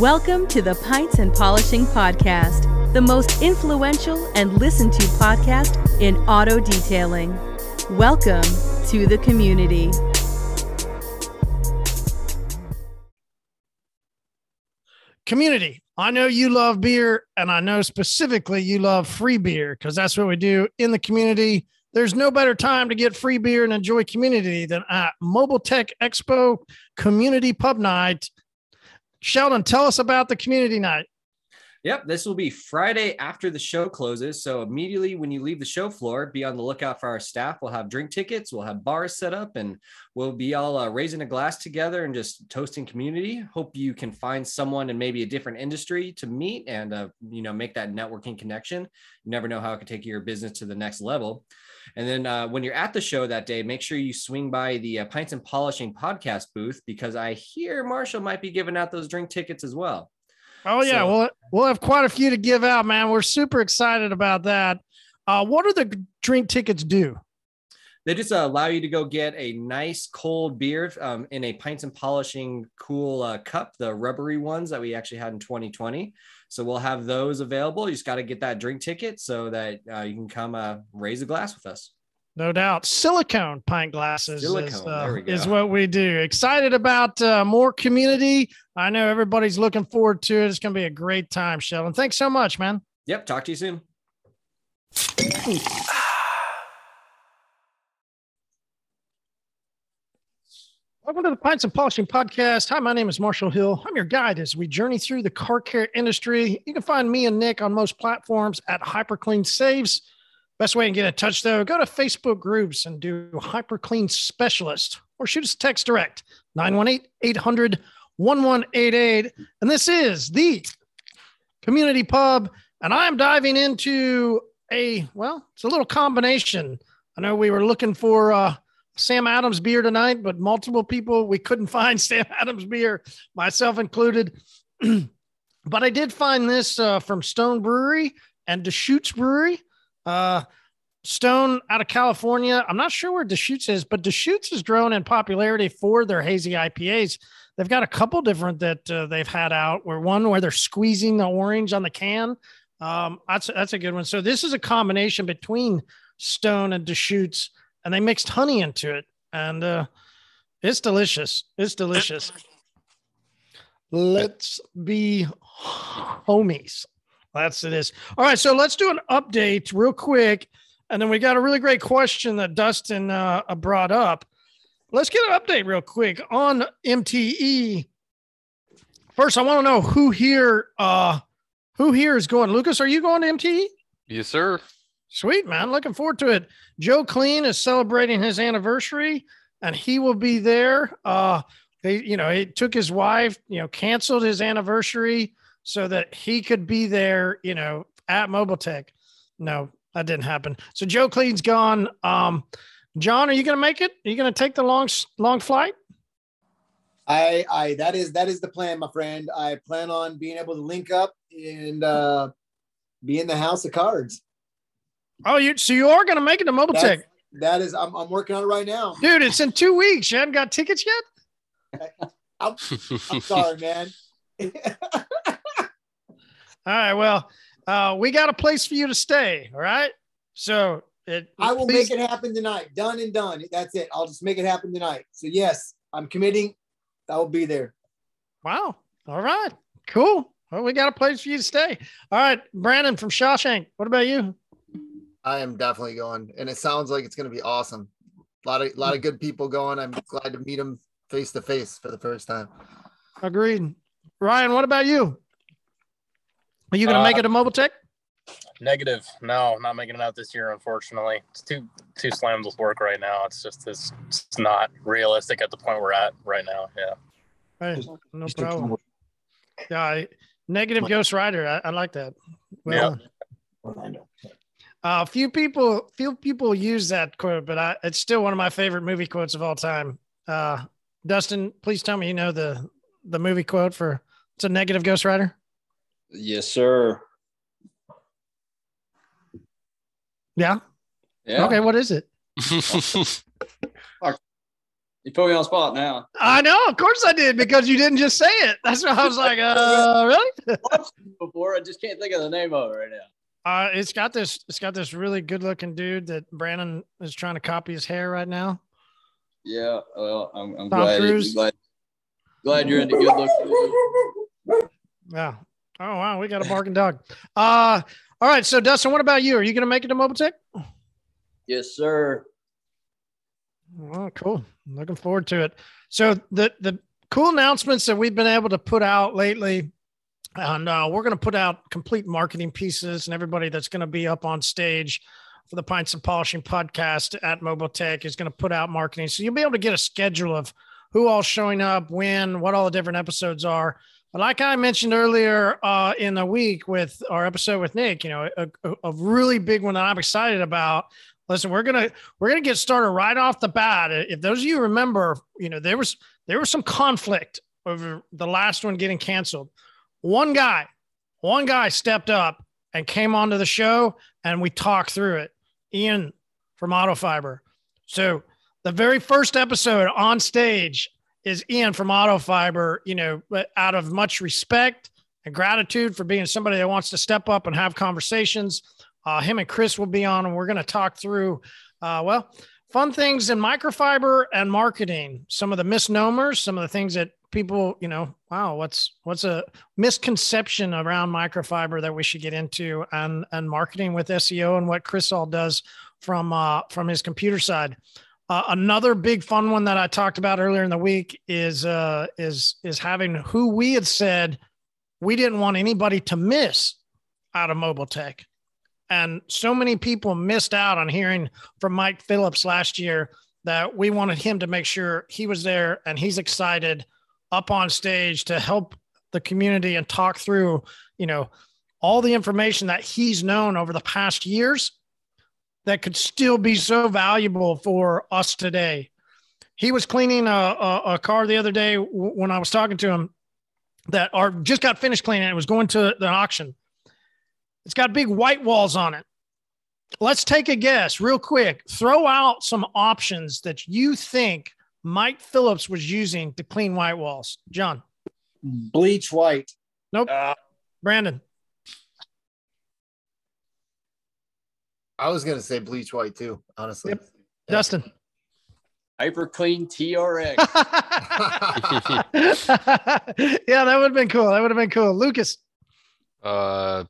Welcome to the Pints and Polishing Podcast, the most influential and listened to podcast in auto detailing. Welcome to the community. Community, I know you love beer, and I know specifically you love free beer because that's what we do in the community. There's no better time to get free beer and enjoy community than at Mobile Tech Expo Community Pub Night. Sheldon, tell us about the community night. Yep, this will be Friday after the show closes. So immediately when you leave the show floor, be on the lookout for our staff. We'll have drink tickets, we'll have bars set up, and we'll be all uh, raising a glass together and just toasting community. Hope you can find someone in maybe a different industry to meet and uh, you know make that networking connection. You never know how it could take your business to the next level. And then uh, when you're at the show that day, make sure you swing by the uh, Pints and Polishing podcast booth because I hear Marshall might be giving out those drink tickets as well. Oh yeah, So- we'll we'll have quite a few to give out, man. We're super excited about that. Uh, what do the drink tickets do? They just uh, allow you to go get a nice cold beer um, in a pints and polishing cool uh, cup, the rubbery ones that we actually had in 2020. So we'll have those available. You just got to get that drink ticket so that uh, you can come uh, raise a glass with us. No doubt, silicone pint glasses is, uh, there we go. is what we do. Excited about uh, more community. I know everybody's looking forward to it. It's going to be a great time, Sheldon. Thanks so much, man. Yep. Talk to you soon. Welcome to the Pints and Polishing Podcast. Hi, my name is Marshall Hill. I'm your guide as we journey through the car care industry. You can find me and Nick on most platforms at HyperClean Saves. Best way to get in touch, though, go to Facebook groups and do HyperClean Specialist or shoot us a text direct 918 800 1188. And this is the community pub. And I'm diving into a, well, it's a little combination. I know we were looking for, uh, Sam Adams beer tonight, but multiple people we couldn't find Sam Adams beer, myself included. but I did find this uh, from Stone Brewery and Deschutes Brewery. Uh, Stone out of California. I'm not sure where Deschutes is, but Deschutes has grown in popularity for their hazy IPAs. They've got a couple different that uh, they've had out. Where one where they're squeezing the orange on the can. Um, that's that's a good one. So this is a combination between Stone and Deschutes and they mixed honey into it and uh it's delicious. It's delicious. Let's be homies. That's it is. All right so let's do an update real quick and then we got a really great question that dustin uh, brought up. Let's get an update real quick on mte first i want to know who here uh who here is going. Lucas are you going to mte Yes, sir. Sweet, man. Looking forward to it. Joe Clean is celebrating his anniversary and he will be there. Uh, they, you know, he took his wife, you know, canceled his anniversary so that he could be there, you know, at Mobile Tech. No, that didn't happen. So Joe Clean's gone. Um, John, are you going to make it? Are you going to take the long, long flight? I, I, that is, that is the plan, my friend. I plan on being able to link up and uh, be in the house of cards. Oh, you, so you are going to make it to Mobile That's- Tech. That is, I'm, I'm working on it right now. Dude, it's in two weeks. You haven't got tickets yet? I'm sorry, man. All right. Well, uh, we got a place for you to stay. All right. So it, I will please- make it happen tonight. Done and done. That's it. I'll just make it happen tonight. So yes, I'm committing. I will be there. Wow. All right. Cool. Well, we got a place for you to stay. All right. Brandon from Shawshank. What about you? I am definitely going, and it sounds like it's going to be awesome. A lot of lot of good people going. I'm glad to meet them face to face for the first time. Agreed. Ryan, what about you? Are you going to Uh, make it to Mobile Tech? Negative. No, not making it out this year, unfortunately. It's too too slammed with work right now. It's just it's, it's not realistic at the point we're at right now. Yeah. Hey, no problem. Yeah. I, negative Ghost Rider. I, I like that. Well, Orlando. Uh, few people, few people use that quote, but I, it's still one of my favorite movie quotes of all time. Uh, Dustin, please tell me you know the the movie quote for it's a negative Ghost Rider. Yes, sir. Yeah. Yeah. Okay. What is it? You put me on the spot now. I know, of course I did, because you didn't just say it. That's why I was like, uh, really? Before, I just can't think of the name of it right now. Uh, it's got this. It's got this really good-looking dude that Brandon is trying to copy his hair right now. Yeah, well, I'm, I'm glad, glad glad you're into good looks. Yeah. Oh wow, we got a barking dog. Uh, all right. So Dustin, what about you? Are you going to make it to Mobile Tech? Yes, sir. Oh, cool. Looking forward to it. So the the cool announcements that we've been able to put out lately, and uh, we're going to put out complete marketing pieces, and everybody that's going to be up on stage for the Pints and Polishing podcast at Mobile Tech is going to put out marketing. So you'll be able to get a schedule of who all showing up, when, what all the different episodes are. But like I mentioned earlier uh, in the week with our episode with Nick, you know, a, a, really big one that I'm excited about listen we're gonna we're gonna get started right off the bat if those of you remember you know there was there was some conflict over the last one getting canceled one guy one guy stepped up and came onto the show and we talked through it. Ian from Autofiber so the very first episode on stage is ian from Autofiber you know out of much respect and gratitude for being somebody that wants to step up and have conversations. Uh, him and Chris will be on, and we're going to talk through, uh, well, fun things in microfiber and marketing. Some of the misnomers, some of the things that people, you know, wow, what's what's a misconception around microfiber that we should get into, and and marketing with SEO and what Chris all does from uh, from his computer side. Uh, another big fun one that I talked about earlier in the week is uh, is is having who we had said we didn't want anybody to miss out of mobile tech. And so many people missed out on hearing from Mike Phillips last year that we wanted him to make sure he was there and he's excited up on stage to help the community and talk through, you know, all the information that he's known over the past years that could still be so valuable for us today. He was cleaning a, a, a car the other day when I was talking to him that are just got finished cleaning. It was going to the auction. It's got big white walls on it. Let's take a guess real quick. Throw out some options that you think Mike Phillips was using to clean white walls. John. Bleach white. Nope. Uh, Brandon. I was gonna say bleach white too, honestly. Yep. Dustin. Hyper clean TRX. yeah, that would have been cool. That would have been cool. Lucas. Uh,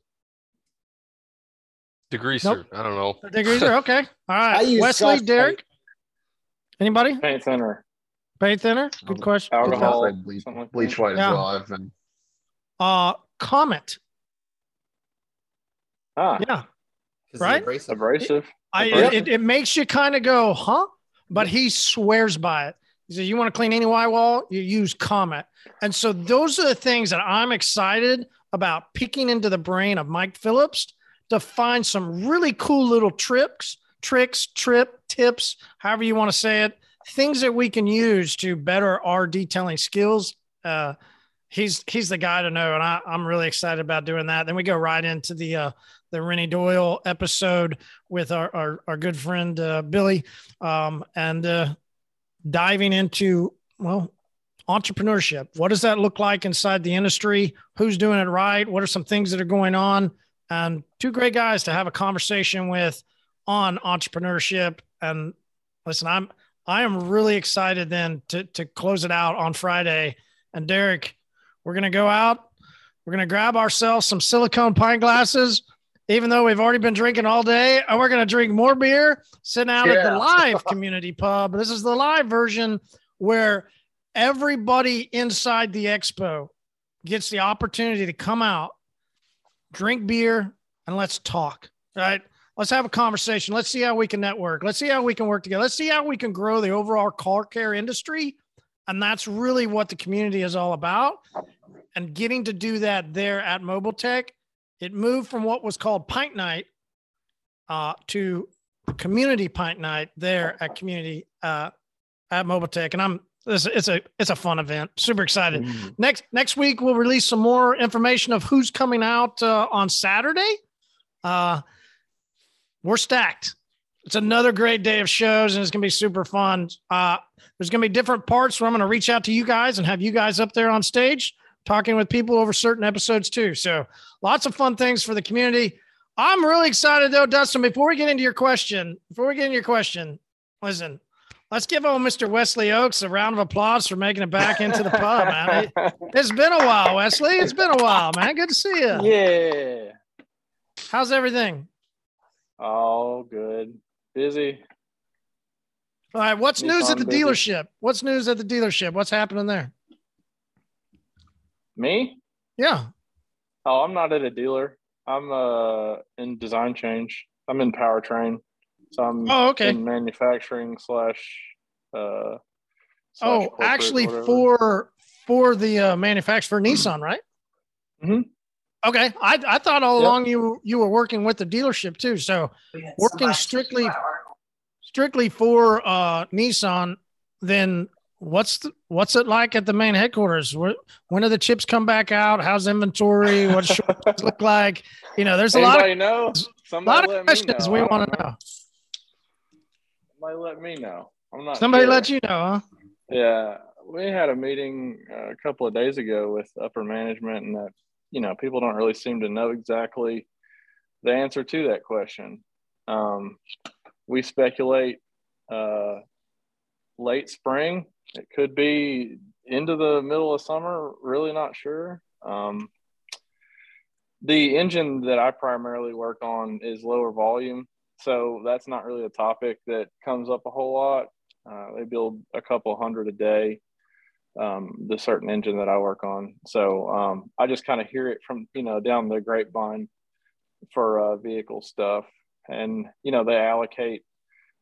degreaser. I don't know. Degreaser. Okay. All I right. use Wesley, Scotch Derek. Anybody? paint thinner, Paint thinner. Good question. Good alcohol, I'll say bleach, something like bleach that. white Yeah. as well. I've been Uh, Comet. Ah, Yeah. 'Cause the Right? abrasive. abrasive. I, Abrasive. it, it makes you kind of go, huh? But he swears by it. He says, You want to clean any white wall? You use Comet. And so those are the things that I'm excited about picking into the brain of Mike Phillips to find some really cool little tricks, tricks, trip, tips, however you want to say it, things that we can use to better our detailing skills. Uh, he's he's the guy to know, and I, I'm really excited about doing that. Then we go right into the uh, the Renny Doyle episode with our our, our good friend uh, Billy, um, and uh, diving into well entrepreneurship. What does that look like inside the industry? Who's doing it right? What are some things that are going on? And two great guys to have a conversation with on entrepreneurship. And listen, I'm I am really excited then to to close it out on Friday. And Derek, we're gonna go out. We're gonna grab ourselves some silicone pint glasses even though we've already been drinking all day, and we're going to drink more beer sitting out at the live community pub. This is the live version where everybody inside the expo gets the opportunity to come out, drink beer, and let's talk. Right? Let's have a conversation. Let's see how we can network. Let's see how we can work together. Let's see how we can grow the overall car care industry. And that's really what the community is all about. And getting to do that there at Mobile Tech it moved from what was called Pint Night uh, to Community Pint Night there at Community uh, at Mobile Tech, and I'm it's, it's a it's a fun event. Super excited. Next next week we'll release some more information of who's coming out uh, on Saturday. Uh, we're stacked. It's another great day of shows, and it's going to be super fun. Uh, there's going to be different parts where I'm going to reach out to you guys and have you guys up there on stage talking with people over certain episodes too. So lots of fun things for the community. I'm really excited though, Dustin. Before we get into your question, before we get into your question, listen, let's give old Mr. Wesley Oaks a round of applause for making it back into the pub, man. It, has been a while, Wesley. It's been a while, man. Good to see you. Yeah. How's everything? All good. Busy. All right. What's news at the busy. dealership? What's news at the dealership? What's happening there? Me? Yeah. Oh, I'm not at a dealer. I'm uh in design change. I'm in powertrain. So I'm Oh, okay. in manufacturing slash uh slash Oh, actually, for for the uh, manufacturer for Nissan, right? Mhm. Okay, I, I thought all Yep. along you you were working with the dealership too. So working strictly strictly for uh, Nissan, then what's the, what's it like at the main headquarters? Where, when do the chips come back out? How's inventory? What shortages look like? You know, there's a lot of know? a Somebody lot of questions know. we want to know. Somebody let me know. I'm not Somebody sure. let you know, huh? Yeah, we had a meeting uh, a couple of days ago with upper management, and that you know people don't really seem to know exactly the answer to that question. Um, we speculate uh, late spring. It could be into the middle of summer. Really not sure. Um, the engine that I primarily work on is lower volume, so that's not really a topic that comes up a whole lot. Uh, they build a couple hundred a day, um, the certain engine that I work on. So um, I just kind of hear it from, you know, down the grapevine for uh, vehicle stuff. And, you know, they allocate,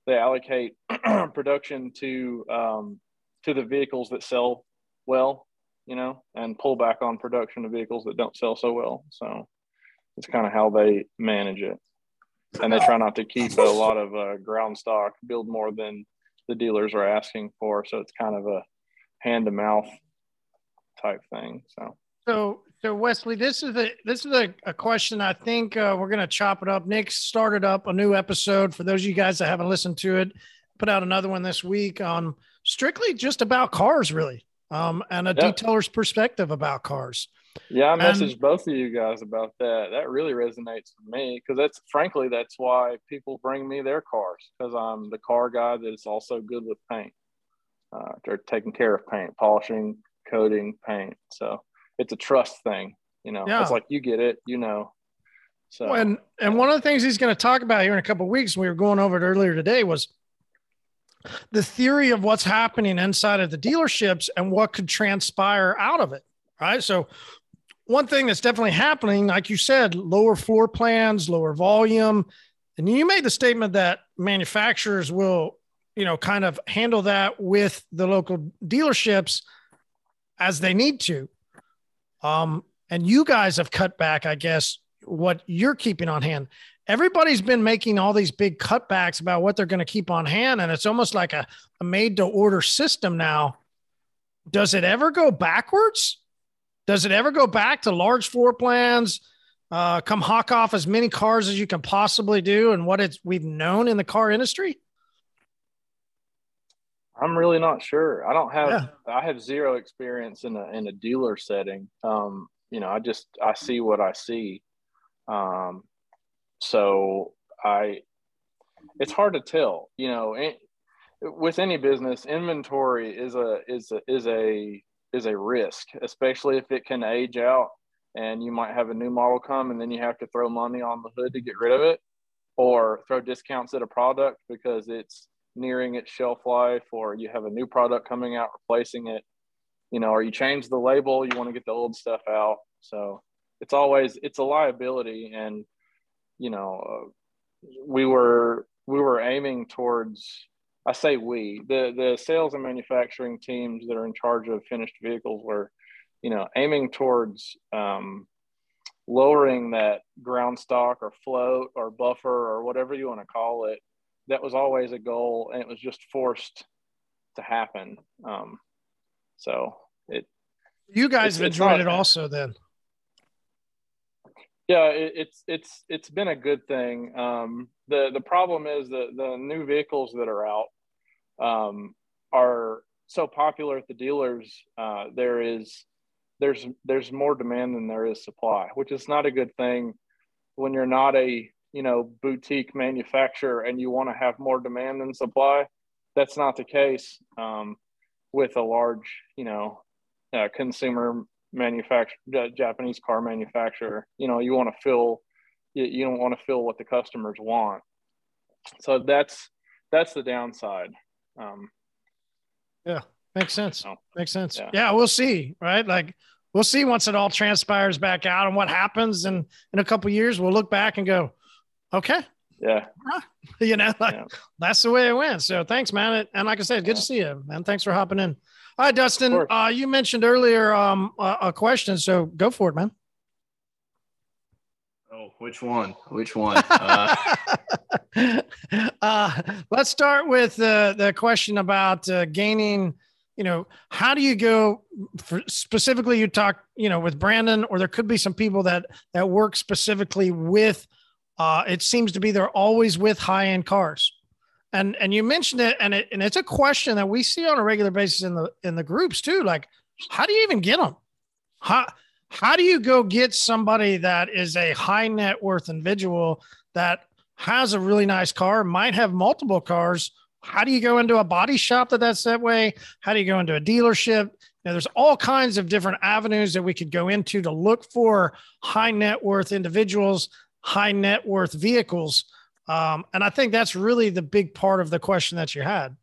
they allocate production to, um, to the vehicles that sell well, you know, and pull back on production of vehicles that don't sell so well. So it's kind of how they manage it. And they try not to keep a lot of uh, ground stock, build more than the dealers are asking for. So it's kind of a hand to mouth type thing. So So, so Wesley, this is a this is a, a question. I think uh, we're gonna chop it up. Nick started up a new episode for those of you guys that haven't listened to it. Put out another one this week on strictly just about cars, really, um, and a Yep. detailer's perspective about cars. yeah, I And- messaged both of you guys about that. That really resonates with me because that's frankly that's why people bring me their cars because I'm the car guy that is also good with paint. Uh, they're taking care of paint, polishing, coating, paint. So it's a trust thing. You know, Yeah. it's like you get it, you know. So and and one of the things he's going to talk about here in a couple of weeks, we were going over it earlier today, was the theory of what's happening inside of the dealerships and what could transpire out of it. Right. So one thing that's definitely happening, like you said, lower floor plans, lower volume. And you made the statement that manufacturers will, you know, kind of handle that with the local dealerships as they need to. Um, and you guys have cut back, I guess, what you're keeping on hand. Everybody's been making all these big cutbacks about what they're going to keep on hand, and it's almost like a, a made to order system now. Does it ever go backwards? Does it ever go back to large floor plans? Uh, come hawk off as many cars as you can possibly do, and what it's we've known in the car industry. I'm really not sure. I don't have Yeah. I have zero experience in a in a dealer setting. Um, you know, I just I see what I see. Um, so I it's hard to tell. You know, in, with any business, inventory is a is a is a is a risk, especially if it can age out and you might have a new model come and then you have to throw money on the hood to get rid of it or throw discounts at a product because it's nearing its shelf life or you have a new product coming out replacing it you know or you change the label you want to get the old stuff out. So it's always it's a liability and you know uh, we were we were aiming towards i say we the the sales and manufacturing teams that are in charge of finished vehicles were you know aiming towards um, lowering that ground stock or float or buffer or whatever you want to call it that was always a goal and it was just forced to happen um, so it You guys have enjoyed it also, then. yeah it, it's it's it's been a good thing um, the the problem is that the new vehicles that are out um, are so popular at the dealers. Uh, there is there's there's more demand than there is supply, which is not a good thing when you're not a you know boutique manufacturer and you want to have more demand than supply. That's not the case um, with a large you know uh, consumer manufacturer, Japanese car manufacturer. You know, you want to fill, you, you don't want to fill what the customers want. So that's that's the downside. Um, yeah, makes sense. So, makes sense. Yeah. yeah, we'll see. Right, like we'll see once it all transpires back out and what happens. And in a couple years, we'll look back and go, okay. Yeah. You know, like yeah. that's the way it went. So thanks, man. And like I said, good yeah. to see you, man. Thanks for hopping in. All right, Dustin. Uh, you mentioned earlier um, a, a question, so go for it, man. Oh, which one? Which one? Uh, uh, let's start with the the question about uh, gaining. You know, how do you go? For, specifically, you talk, you know, with Brandon, or there could be some people that that work specifically with. Uh, it seems to be they're always with high end cars. And and you mentioned it and it and it's a question that we see on a regular basis in the in the groups too like how do you even get them how how do you go get somebody that is a high net worth individual that has a really nice car might have multiple cars? How do you go into a body shop that that's that way? How do you go into a dealership? Now, there's all kinds of different avenues that we could go into to look for high net worth individuals high net worth vehicles um, and I think that's really the big part of the question that you had.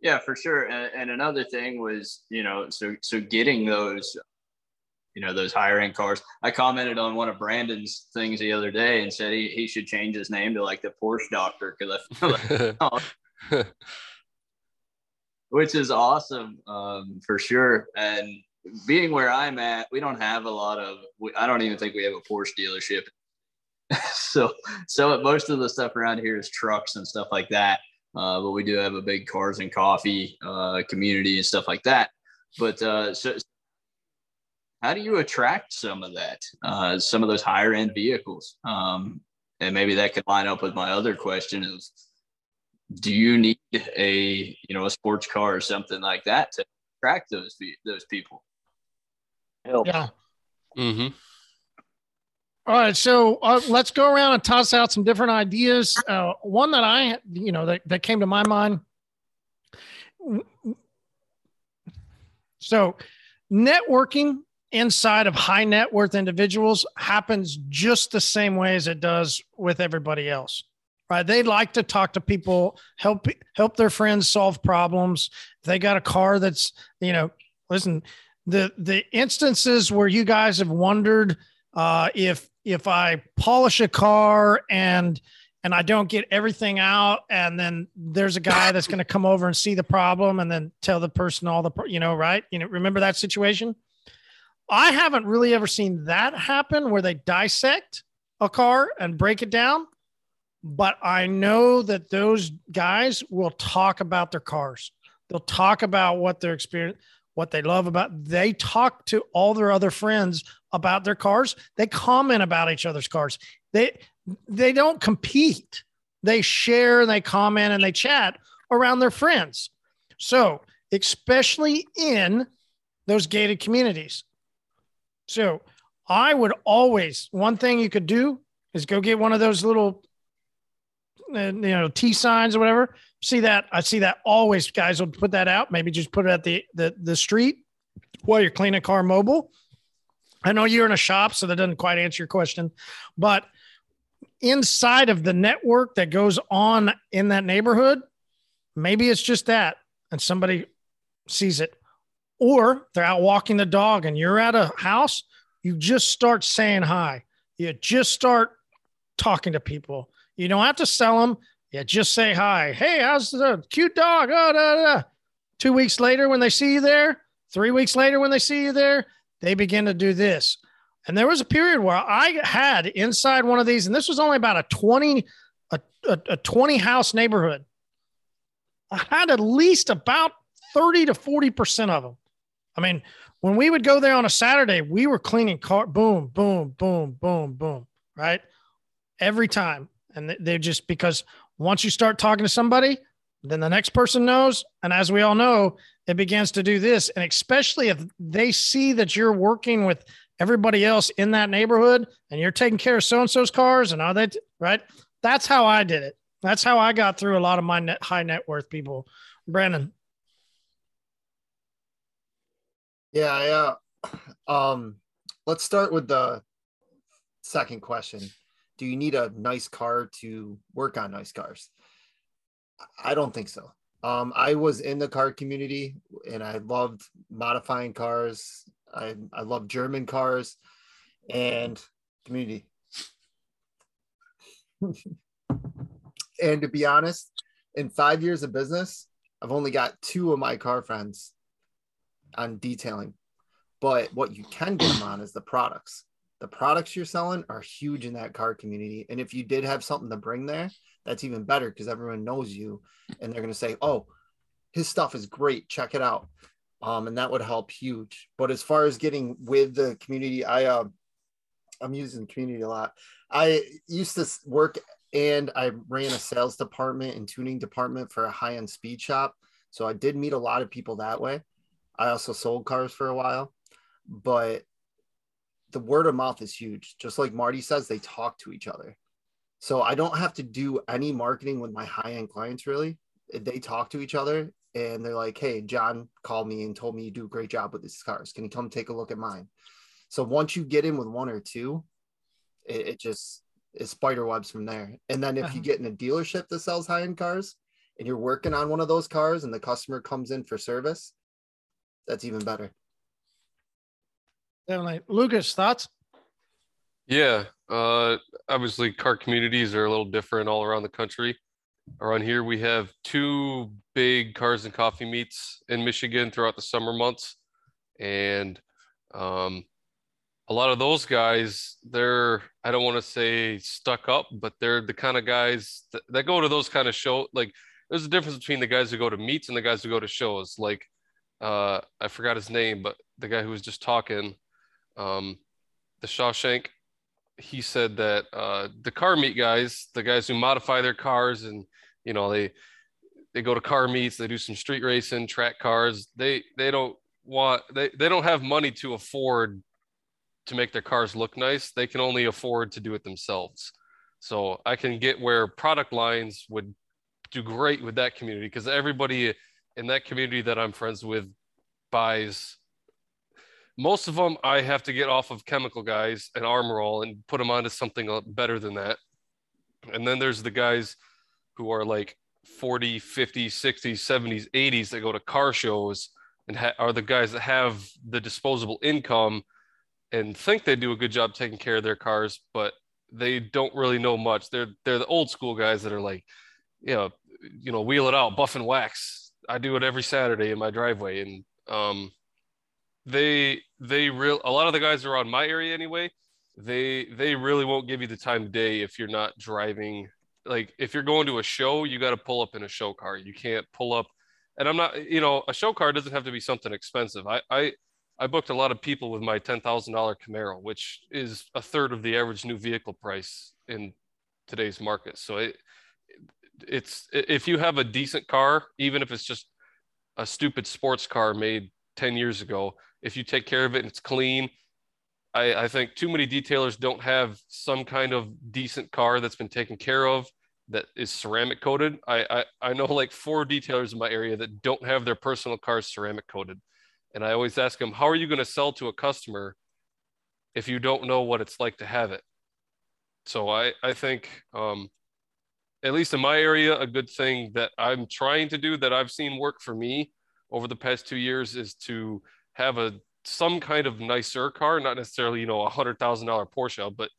Yeah, for sure. And, and another thing was, you know, so so getting those, you know, those higher end cars. I commented on one of Brandon's things the other day and said he, he should change his name to like the Porsche doctor because I feel which is awesome um, for sure. And being where I'm at, we don't have a lot of. I don't even think we have a Porsche dealership so so most of the stuff around here is trucks and stuff like that. Uh, but we do have a big cars and coffee uh, community and stuff like that. But uh, so, how do you attract some of that, uh, some of those higher end vehicles? Um, and maybe that could line up with my other question: of Do you need a you know a sports car or something like that to attract those those people? Help. Yeah. Mm-hmm. All right, so uh, let's go around and toss out some different ideas. Uh, one that I, you know, that, that came to my mind. So, networking inside of high net worth individuals happens just the same way as it does with everybody else. Right? They like to talk to people, help help their friends solve problems. They got a car that's, you know, listen, the the instances where you guys have wondered uh, if if I polish a car and and I don't get everything out, and then there's a guy that's going to come over and see the problem, and then tell the person all the you know right you know remember that situation. I haven't really ever seen that happen where they dissect a car and break it down, but I know that those guys will talk about their cars. They'll talk about what their experience, what they love about. They talk to all their other friends about their cars. They comment about each other's cars. They they don't compete. They share and they comment and they chat around their friends. So, especially in those gated communities. So, I would always one thing you could do is go get one of those little uh, you know T signs or whatever. See that? I see that always guys will put that out. Maybe just put it at the the, the street while you're cleaning car mobile I know you're in a shop, so that doesn't quite answer your question, but inside of the network that goes on in that neighborhood, maybe it's just that, and somebody sees it, or they're out walking the dog and you're at a house, you just start saying hi. You just start talking to people. You don't have to sell them. You just say hi. Hey, how's the cute dog? Oh, da, da. Two weeks later, when they see you there, three weeks later, when they see you there, they begin to do this. And there was a period where I had inside one of these, and this was only about a 20, a, a, a 20 house neighborhood. I had at least about 30 to 40% of them. I mean, when we would go there on a Saturday, we were cleaning car, boom, boom, boom, boom, boom, right? Every time. And they- they just because once you start talking to somebody, then the next person knows. And as we all know, it begins to do this. And especially if they see that you're working with everybody else in that neighborhood and you're taking care of so and so's cars and all that, right? That's how I did it. That's how I got through a lot of my net, high net worth people. Brandon, Yeah, yeah. Um, let's start with the second question. Do you need a nice car to work on nice cars? I don't think so. Um, I was in the car community and I loved modifying cars. I, I love German cars and community. and to be honest, in five years of business, I've only got two of my car friends on detailing. But what you can get them on is the products. The products you're selling are huge in that car community. And if you did have something to bring there, that's even better because everyone knows you and they're going to say, oh, his stuff is great. Check it out. Um, and that would help huge. But as far as getting with the community, I, uh, I'm using community a lot. I used to work and I ran a sales department and tuning department for a high end speed shop. So I did meet a lot of people that way. I also sold cars for a while, but the word of mouth is huge. Just like Marty says, they talk to each other. So I don't have to do any marketing with my high end clients really. They talk to each other and they're like, hey, John called me and told me you do a great job with these cars. Can you come take a look at mine? So once you get in with one or two, it, it just it spider webs from there. And then if you uh-huh. get in a dealership that sells high end cars and you're working on one of those cars and the customer comes in for service, that's even better. Definitely. Lucas, thoughts? Yeah. Uh, obviously, car communities are a little different all around the country. Around here, we have two big cars and coffee meets in Michigan throughout the summer months. And um, a lot of those guys, they're, I don't want to say stuck up, but they're the kind of guys that, that go to those kind of show. Like, there's a difference between the guys who go to meets and the guys who go to shows. Like, uh, I forgot his name, but the guy who was just talking, um, the Shawshank, he said that uh, the car meet guys, the guys who modify their cars and you know they they go to car meets, they do some street racing, track cars. They they don't want they they don't have money to afford to make their cars look nice. They can only afford to do it themselves. So I can get where product lines would do great with that community because everybody in that community that I'm friends with buys most of them I have to get off of chemical guys and armor all and put them onto something better than that. And then there's the guys who are like 40, 50, 60, 70s, 80s that go to car shows and ha- are the guys that have the disposable income and think they do a good job taking care of their cars, but they don't really know much. They're they're the old school guys that are like, you know, you know, wheel it out, buff and wax. I do it every Saturday in my driveway, and um, they they real a lot of the guys around my area anyway. They they really won't give you the time of day if you're not driving. Like if you're going to a show you got to pull up in a show car. You can't pull up and i'm not you know a show car doesn't have to be something expensive. I i i booked a lot of people with my $10000 camaro which is a third of the average new vehicle price in today's market. So it it's if you have a decent car even if it's just a stupid sports car made 10 years ago if you take care of it and it's clean. I, I think too many detailers don't have some kind of decent car that's been taken care of that is ceramic coated. I, I, I know like four detailers in my area that don't have their personal cars ceramic coated. And I always ask them, how are you going to sell to a customer if you don't know what it's like to have it? So I, I think, um, at least in my area, a good thing that I'm trying to do that I've seen work for me over the past two years is to have a some kind of nicer car, not necessarily, you know, a hundred thousand dollar Porsche, but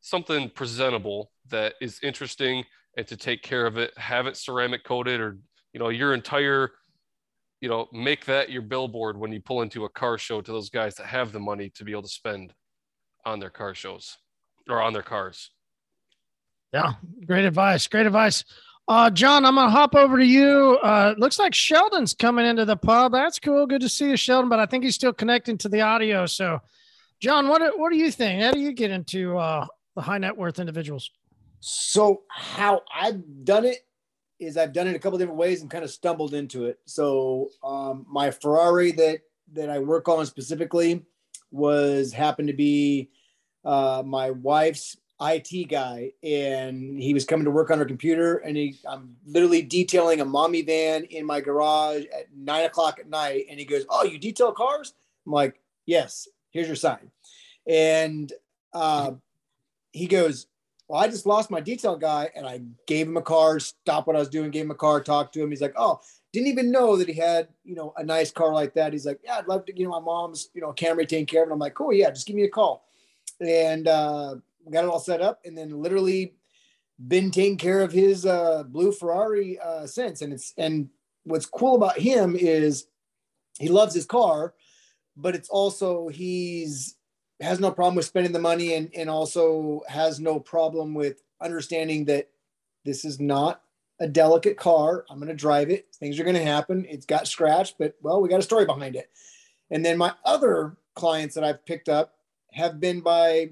something presentable that is interesting and to take care of it, have it ceramic coated or, you know, your entire, you know, make that your billboard when you pull into a car show to those guys that have the money to be able to spend on their car shows or on their cars. Yeah, great advice. Great advice. Uh, John, I'm gonna hop over to you. Uh, looks like Sheldon's coming into the pub. That's cool. Good to see you, Sheldon. But I think he's still connecting to the audio. So, John, what what do you think? How do you get into uh, the high net worth individuals? So how I've done it is I've done it a couple different ways and kind of stumbled into it. So um, my Ferrari that that I work on specifically was happened to be uh, my wife's IT guy, and he was coming to work on her computer, and he I'm literally detailing a mommy van in my garage at nine o'clock at night, and he goes, "Oh, you detail cars?" I'm like, "Yes." Here's your sign, and uh, he goes, well, I just lost my detail guy and I gave him a car, stopped what I was doing, gave him a car, talked to him. He's like, oh, didn't even know that he had, you know, a nice car like that. He's like, yeah, I'd love to, you know, my mom's, you know, Camry taking care of it. I'm like, cool, yeah, just give me a call. And uh, got it all set up and then literally been taking care of his uh, blue Ferrari uh, since. And it's, and what's cool about him is he loves his car, but it's also, he's, has no problem with spending the money and, and also has no problem with understanding that this is not a delicate car. I'm going to drive it. Things are going to happen. It's got scratched, but well, we got a story behind it. And then my other clients that I've picked up have been by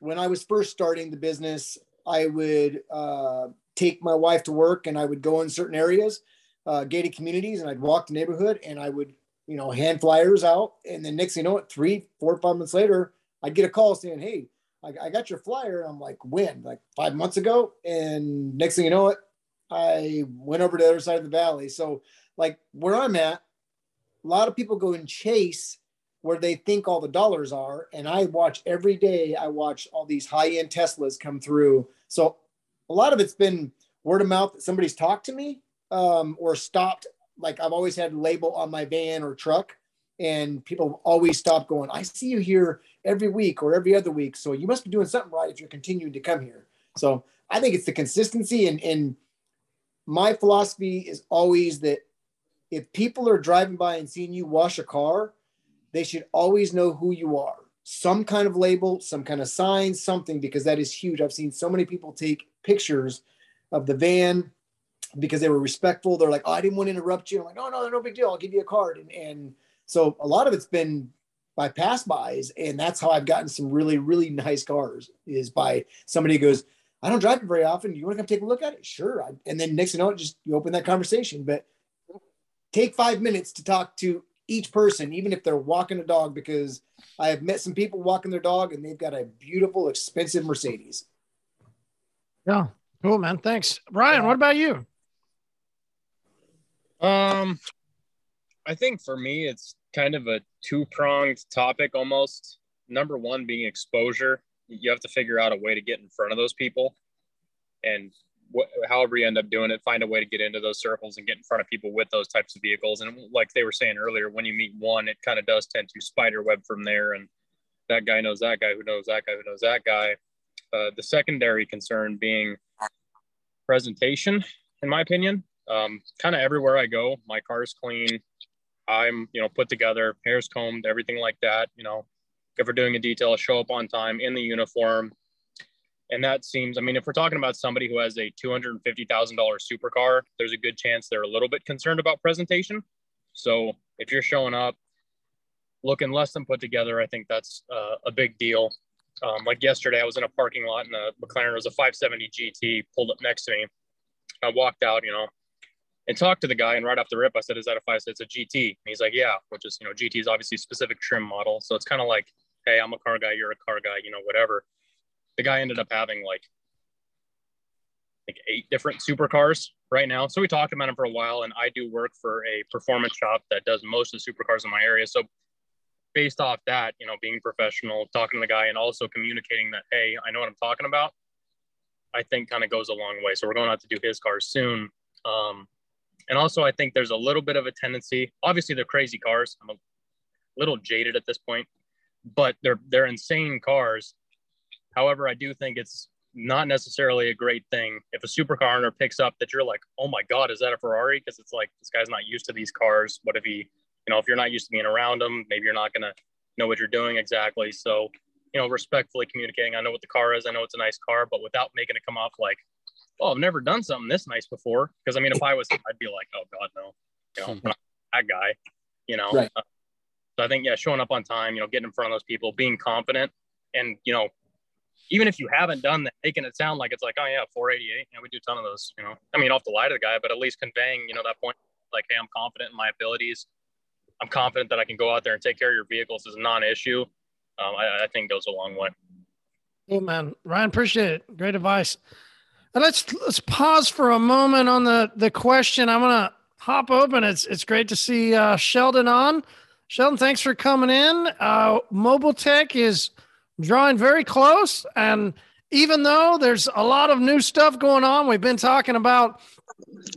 when I was first starting the business, I would uh, take my wife to work and I would go in certain areas, uh, gated communities, and I'd walk the neighborhood and I would you know, hand flyers out. And then next thing you know, it three, four, five months later, I'd get a call saying, Hey, I, I got your flyer. I'm like, when? Like five months ago. And next thing you know it, I went over to the other side of the valley. So like where I'm at, a lot of people go and chase where they think all the dollars are. And I watch every day, I watch all these high end Teslas come through. So a lot of it's been word of mouth that somebody's talked to me um, or stopped like I've always had label on my van or truck, and people always stop going. I see you here every week or every other week, so you must be doing something right if you're continuing to come here. So I think it's the consistency, and and my philosophy is always that if people are driving by and seeing you wash a car, they should always know who you are. Some kind of label, some kind of sign, something, because that is huge. I've seen so many people take pictures of the van because they were respectful. They're like, oh, I didn't want to interrupt you. I'm like, oh, no, no big deal. I'll give you a card. And, and so a lot of it's been by pass bys. And that's how I've gotten some really, really nice cars is by somebody who goes, I don't drive it very often. You want to come take a look at it? Sure. and then next thing you know, just you open that conversation. But take five minutes to talk to each person, even if they're walking a dog, because I have met some people walking their dog and they've got a beautiful, expensive Mercedes. Yeah. Cool, man. Thanks. Ryan, what about you? Um, I think for me, it's kind of a two pronged topic almost. Number one being exposure. You have to figure out a way to get in front of those people, and wh- however you end up doing it, find a way to get into those circles and get in front of people with those types of vehicles. And like they were saying earlier, when you meet one, it kind of does tend to spider web from there, and that guy knows that guy who knows that guy who knows that guy. Uh, the secondary concern being presentation, in my opinion um, kind of everywhere I go, my car's clean. I'm, you know, put together, hair's combed, everything like that. You know, if we're doing a detail, show up on time in the uniform. And that seems, I mean, if we're talking about somebody who has a $250,000 supercar, there's a good chance they're a little bit concerned about presentation. So if you're showing up looking less than put together, I think that's uh, a big deal. Um, like yesterday, I was in a parking lot and a McLaren was a 570 GT pulled up next to me. I walked out, you know, and talked to the guy. And right off the rip, I said, "Is that a five? It's a GT." And he's like, "Yeah," which is you know GT is obviously specific trim model, so it's kind of like, "Hey, I'm a car guy, you're a car guy, you know, whatever." The guy ended up having like like eight different supercars right now. So we talked about him for a while, and I do work for a performance shop that does most of the supercars in my area. So based off that, you know, being professional, talking to the guy, and also communicating that, hey, I know what I'm talking about, I think kind of goes a long way. So we're going out to do his cars soon. Um, and also, I think there's a little bit of a tendency. Obviously, they're crazy cars. I'm a little jaded at this point, but they're they're insane cars. However, I do think it's not necessarily a great thing if a supercar owner picks up that you're like, oh my god, is that a Ferrari? Because it's like this guy's not used to these cars. What if he, you know, if you're not used to being around them, maybe you're not gonna know what you're doing exactly. So, you know, respectfully communicating. I know what the car is. I know it's a nice car, but without making it come off like oh, I've never done something this nice before. Because I mean, if I was, I'd be like, oh God, no, you know, that guy, you know. Right. Uh, so I think yeah, showing up on time, you know, getting in front of those people, being confident, and you know, even if you haven't done that, making it sound like it's like, oh yeah, 488. Yeah, we do a ton of those. You know, I mean, off the lie to the guy, but at least conveying, you know, that point, like, hey, I'm confident in my abilities. I'm confident that I can go out there and take care of your vehicles is a non-issue. Um, I, I think goes a long way. Cool, man. Ryan, appreciate it. Great advice. And let's let's pause for a moment on the the question. I'm gonna hop open. It's it's great to see uh, Sheldon on. Sheldon, thanks for coming in. Uh, Mobile Tech is drawing very close, and even though there's a lot of new stuff going on, we've been talking about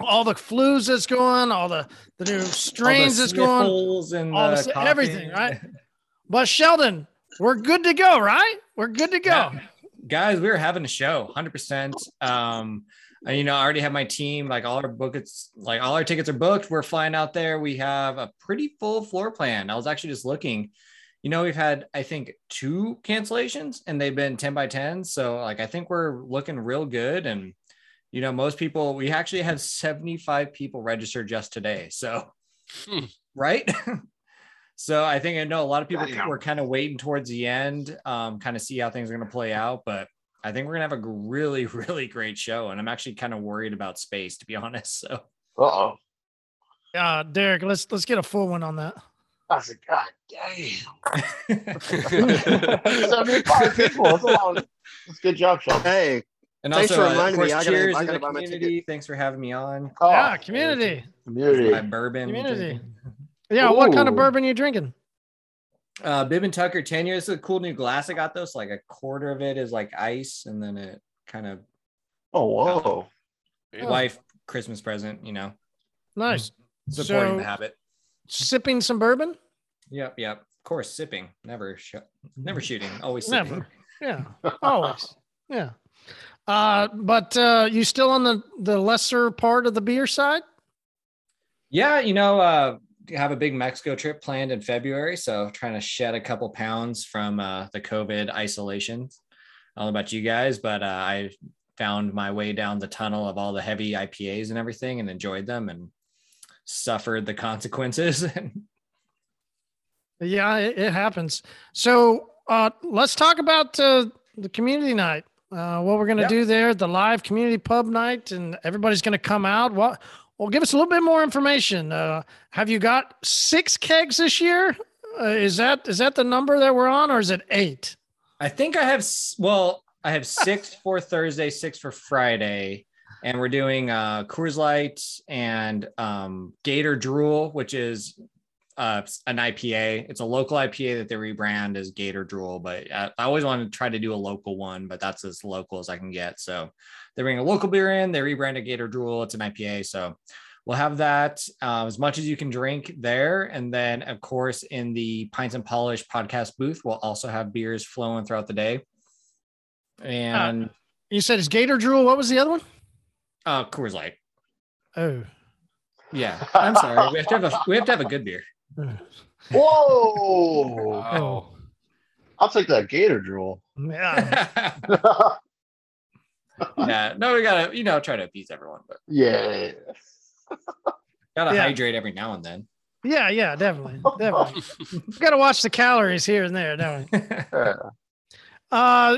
all the flus that's going, on, all the the new strains that's going, on, and all the the, everything, right? But Sheldon, we're good to go, right? We're good to go. Yeah. guys we are having a show 100% um and, you know i already have my team like all our books like all our tickets are booked we're flying out there we have a pretty full floor plan i was actually just looking you know we've had i think two cancellations and they've been 10 by 10 so like i think we're looking real good and you know most people we actually had 75 people registered just today so Hmm. right so i think i know a lot of people Damn. were kind of waiting towards the end um kind of see how things are going to play out but i think we're going to have a really really great show and i'm actually kind of worried about space to be honest so Uh oh. Uh, Derek, let's let's get a full one on that. I said, God damn. 75 people. That's a lot. of- That's a good job, Sean. Hey, and Thanks also for uh, of reminding me. course, I gotta- cheers I to gotta the buy my ticket. community thanks for having me on Oh, yeah, community. community. my bourbon Community. drinking. Yeah, what kind of Ooh. bourbon you drinking? uh Bib and Tucker 10 years. It's a cool new glass I got though. So like a quarter of it is like ice, and then it kind of Oh, whoa. Yeah. wife Christmas present, you know, Nice. supporting So- the habit. Sipping some bourbon? Yep, yep. Of course, sipping, never sh- never shooting, always sipping. Never. Yeah, always. Yeah. Uh, but uh, you still on the the lesser part of the beer side? Yeah, you know, uh have a big Mexico trip planned in February, so trying to shed a couple pounds from uh the COVID isolation. I don't know about you guys, but uh, I found my way down the tunnel of all the heavy IPAs and everything and enjoyed them and suffered the consequences. Yeah, it, it happens. So uh, let's talk about uh, the community night. Uh, what we're going to Yeah. do there, the live community pub night, and everybody's going to come out. What? Well, give us a little bit more information. Uh, have you got six kegs this year? Uh, is that is that the number that we're on, or is it eight? I think I have well, I have six for Thursday, six for Friday, and we're doing uh Coors Light and um Gator Drool, which is uh an IPA. It's a local IPA that they rebrand as Gator Drool, but I, I always want to try to do a local one, but that's as local as I can get. So they bring a local beer in, they rebranded Gator Drool. It's an IPA, so we'll have that uh, as much as you can drink there. And then, of course, in the Pints and Polish podcast booth, we'll also have beers flowing throughout the day. And You said it's Gator Drool. What was the other one? Uh, Coors Light. Oh, Yeah, I'm sorry. We have to have a we have to have a good beer. Whoa. Wow. I'll take that Gator drool. yeah. yeah, no, we gotta you know try to appease everyone, but yeah. gotta Yeah. hydrate every now and then. Yeah, yeah, definitely, definitely. we got to watch the calories here and there, don't we? Uh,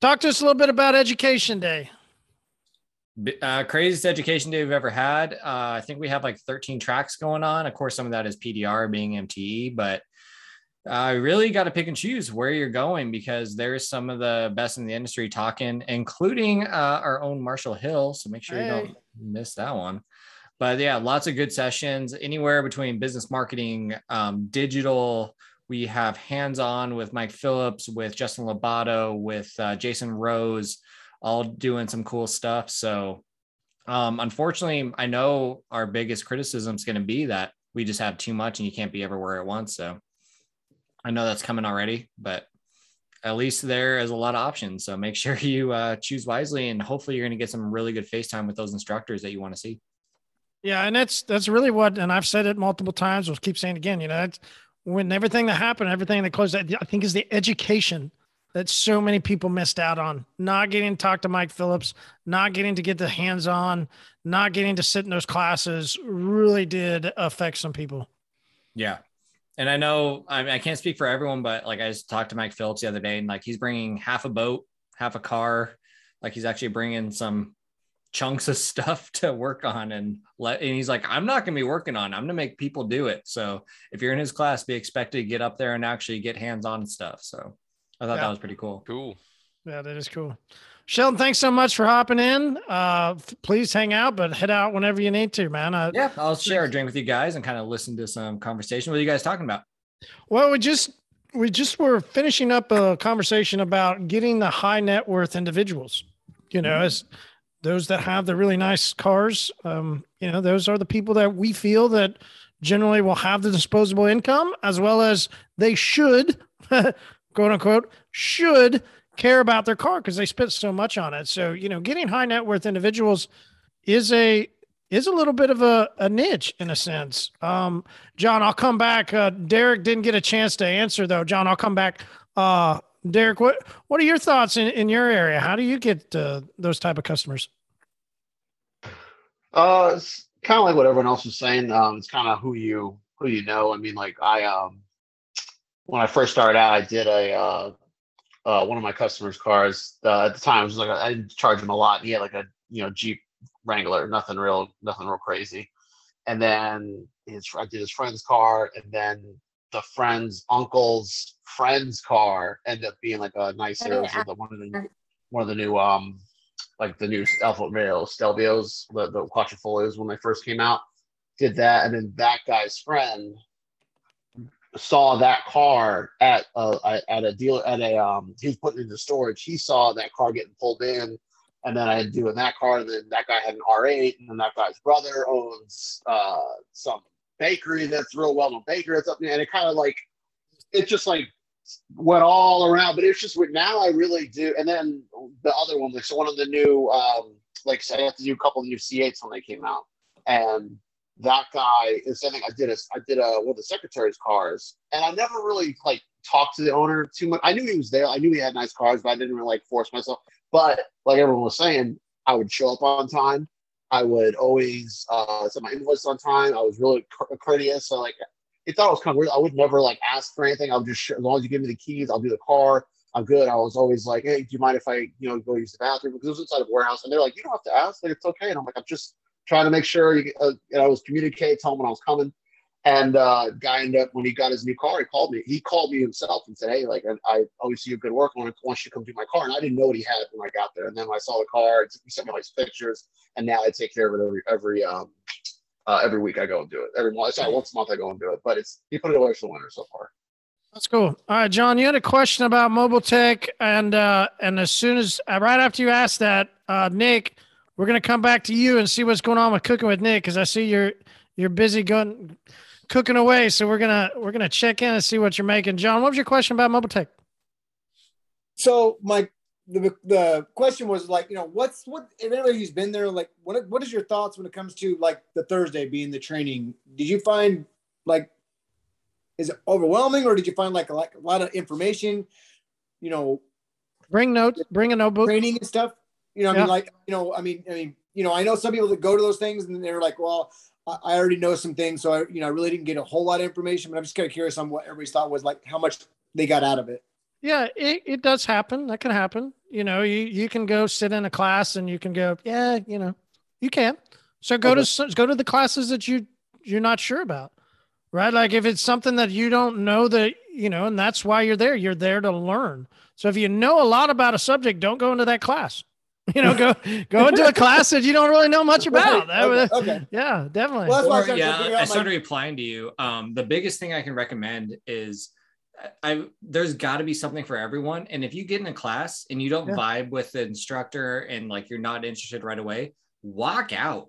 talk to us a little bit about Education Day. Uh, craziest education day we've ever had. Uh, I think we have like 13 tracks going on. Of course, some of that is PDR being MTE, but uh, really got to pick and choose where you're going because there's some of the best in the industry talking, including uh, our own Marshall Hill. So make sure you don't miss that one. But yeah, lots of good sessions anywhere between business marketing, um, digital. We have hands on with Mike Phillips, with Justin Labato, with uh, Jason Rose all doing some cool stuff. So, um, unfortunately, I know our biggest criticism is going to be that we just have too much and you can't be everywhere at once. So, I know that's coming already, but at least there is a lot of options. So, make sure you uh, choose wisely, and hopefully, you're going to get some really good FaceTime with those instructors that you want to see. Yeah, and that's that's really what, and I've said it multiple times. We'll keep saying again. You know, that's when everything that happened, everything that closed. I think is the education that so many people missed out on. Not getting to talk to Mike Phillips, not getting to get the hands on, not getting to sit in those classes really did affect some people. Yeah. And I know I, mean, I can't speak for everyone, but like I just talked to Mike Phillips the other day, and like he's bringing half a boat half a car. Like he's actually bringing some chunks of stuff to work on and let and he's like i'm not going to be working on it. i'm going to make people do it so if you're in his class be expected to get up there and actually get hands on stuff so i thought Yeah. that was pretty cool Cool. Yeah, that is cool. Sheldon, thanks so much for hopping in. Uh, f- please hang out, but head out whenever you need to, man. Uh, yeah i'll share a drink with you guys and kind of listen to some conversation what are you guys talking about Well, we just we just were finishing up a conversation about getting the high net worth individuals. You know, as those that have the really nice cars, um, you know, those are the people that we feel that generally will have the disposable income as well as they should, quote unquote, should care about their car because they spent so much on it. So, you know, getting high net worth individuals is a is a little bit of a, a niche in a sense. Um, John, I'll come back. Uh, Derek didn't get a chance to answer though. John, I'll come back. Uh, Derek, what what are your thoughts in, in your area? How do you get uh, those type of customers? Uh, it's kind of like what everyone else was saying. Um, it's kind of who you who you know. I mean, like I um, when I first started out, I did a uh, uh one of my customers' cars. Uh, at the time, it was like I didn't charge him a lot. He had like a you know Jeep Wrangler, nothing real, nothing real crazy. And then his I did his friend's car, and then the friend's uncle's friend's car ended up being like a nicer, it was like the- one of the one of the new um like the new Alfa Romeo Stelvios, the, the Quadrifoglios when they first came out. Did that, and then that guy's friend saw that car at a at a dealer at a um he was putting it into storage. He saw that car getting pulled in, and then I had doing that car, and then that guy had an R8, and then that guy's brother owns uh some bakery that's real well known bakery that's up there, and it kind of like it just like went all around, but it's just now I really do. And then the other one, like so one of the new, um, like I have to do a couple of new C8s when they came out, and that guy is something I did. A, I did a one of the secretary's cars, and I never really like talked to the owner too much. I knew he was there. I knew he had nice cars, but I didn't really like force myself. But like everyone was saying, I would show up on time. I would always uh, send my invoice on time. I was really cour- courteous. So like he thought it was kind of weird. I would never like ask for anything. I would just, as long as you give me the keys, I'll do the car. I'm good. I was always like, hey, do you mind if I, you know, go use the bathroom? Because it was inside of a warehouse. And they're like, you don't have to ask. Like, it's okay. And I'm like, I'm just trying to make sure you, uh, and I was communicating, tell him when I was coming. And uh, guy ended up, when he got his new car, he called me. He called me himself and said, hey, like, I, I always see your good work. I want want you to come do my car. And I didn't know what he had when I got there. And then I saw the car, he sent me all these pictures. And now I take care of it every, every, um, uh, every week I go and do it. Every month, sorry, once a month I go and do it. But it's he put it away for the winter so far. That's cool. All right, John, you had a question about mobile tech, and uh, and as soon as right after you asked that, uh, Nick, we're gonna come back to you and see what's going on with cooking with Nick because I see you're you're busy going cooking away. So we're gonna we're gonna check in and see what you're making. John, what was your question about mobile tech? So my the, the question was like, you know, what's what if anybody who's been there, like what what is your thoughts when it comes to like the Thursday being the training? Did you find like is it overwhelming or did you find like a, like a lot of information, you know, Bring notes. Bring a notebook. training and stuff? You know, I Yeah. mean, like, you know, I mean, I mean, you know, I know some people that go to those things and they're like, well, I already know some things, so I, you know, I really didn't get a whole lot of information, but I'm just kind of curious on what everybody's thought was like, how much they got out of it. Yeah, it, it does happen. That can happen. You know, you, you can go sit in a class and you can go, yeah, you know, you can. So go to go to the classes that you you're not sure about, right? Like if it's something that you don't know that you know, and that's why you're there. You're there to learn. So if you know a lot about a subject, don't go into that class. You know, go go into a class that you don't really know much about. That would- Okay, okay. Yeah, definitely. Well, that's I Or, yeah, I out, started like- replying to you. Um, the biggest thing I can recommend is I there's got to be something for everyone. And if you get in a class and you don't Yeah. vibe with the instructor and like you're not interested right away, walk out.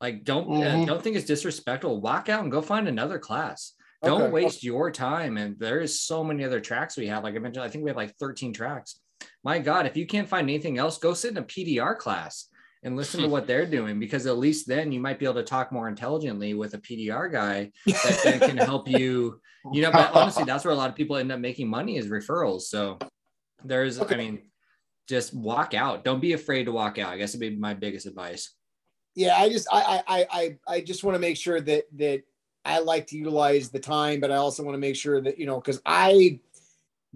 Like don't uh, Mm-hmm. Mhm. don't think it's disrespectful. Walk out and go find another class. Don't Okay. waste your time. And there is so many other tracks we have. Like I mentioned, I think we have like 13 tracks. My God, if you can't find anything else, go sit in a PDR class and listen to hmm. what they're doing because at least then you might be able to talk more intelligently with a PDR guy that then can help you. You know, but honestly, that's where a lot of people end up making money is referrals. So there's, I mean, just walk out. Don't be afraid to walk out. I guess would be my biggest advice. yeah i just i i i i just want to make sure that that i like to utilize the time but i also want to make sure that you know because i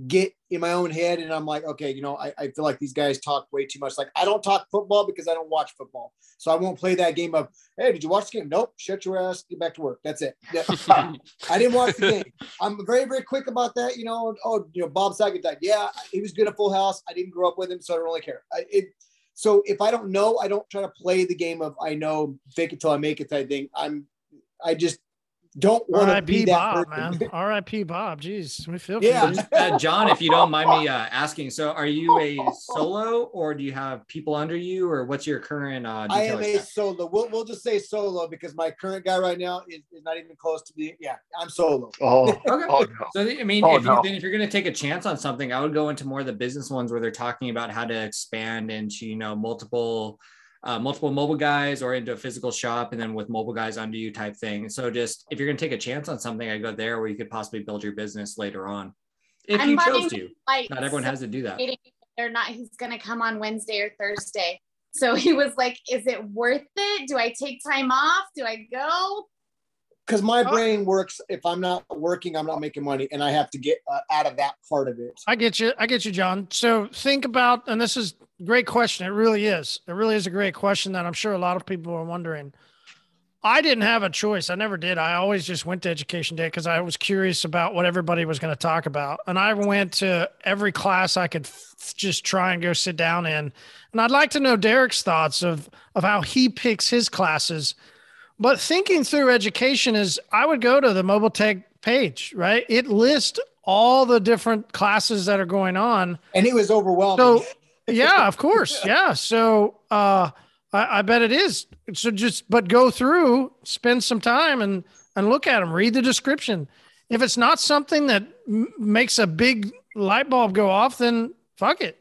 get in my own head and I'm like, okay, you know, I, I feel like these guys talk way too much. Like I don't talk football because I don't watch football. So I won't play that game of, hey, did you watch the game? Nope, shut your ass, get back to work. That's it. I didn't watch the game. I'm very, very quick about that. You know, oh, you know, Bob Saget died. Yeah, he was good at Full House. I didn't grow up with him, so I don't really care. I, it, so if I don't know, I don't try to play the game of I know fake it till I make it type thing. I'm I just don't want to be that Bob, person. man. R.I.P. Bob. Jeez, we feel for Yeah. you. Uh, John, if you don't mind me uh, asking, so are you a solo or do you have people under you, or what's your current? Uh, I am a solo. We'll, we'll just say solo because my current guy right now is, is not even close to be. Yeah, I'm solo. Oh, Okay. oh no. So I mean, Oh, if, you, then if you're going to take a chance on something, I would go into more of the business ones where they're talking about how to expand into you know multiple uh, multiple mobile guys or into a physical shop, and then with mobile guys under you type thing. So just if you're going to take a chance on something, I go there where you could possibly build your business later on, if I'm you chose to. lights, Not everyone so has to do that. They're not. He's gonna come on Wednesday or Thursday. So he was like, "Is it worth it? Do I take time off? Do I go?" Because my brain works. If I'm not working, I'm not making money, and I have to get uh, out of that part of it. I get you. I get you, John. So think about, and this is great question. It really is. It really is a great question that I'm sure a lot of people are wondering. I didn't have a choice. I never did. I always just went to education day because I was curious about what everybody was going to talk about. And I went to every class I could f- just try and go sit down in. And I'd like to know Derek's thoughts of, of how he picks his classes. But thinking through education is I would go to the mobile tech page, right? It lists all the different classes that are going on. And it was overwhelming. So yeah, of course. Yeah. So uh I, I bet it is. So just but go through, spend some time and and look at them, read the description. If it's not something that m- makes a big light bulb go off, then fuck it.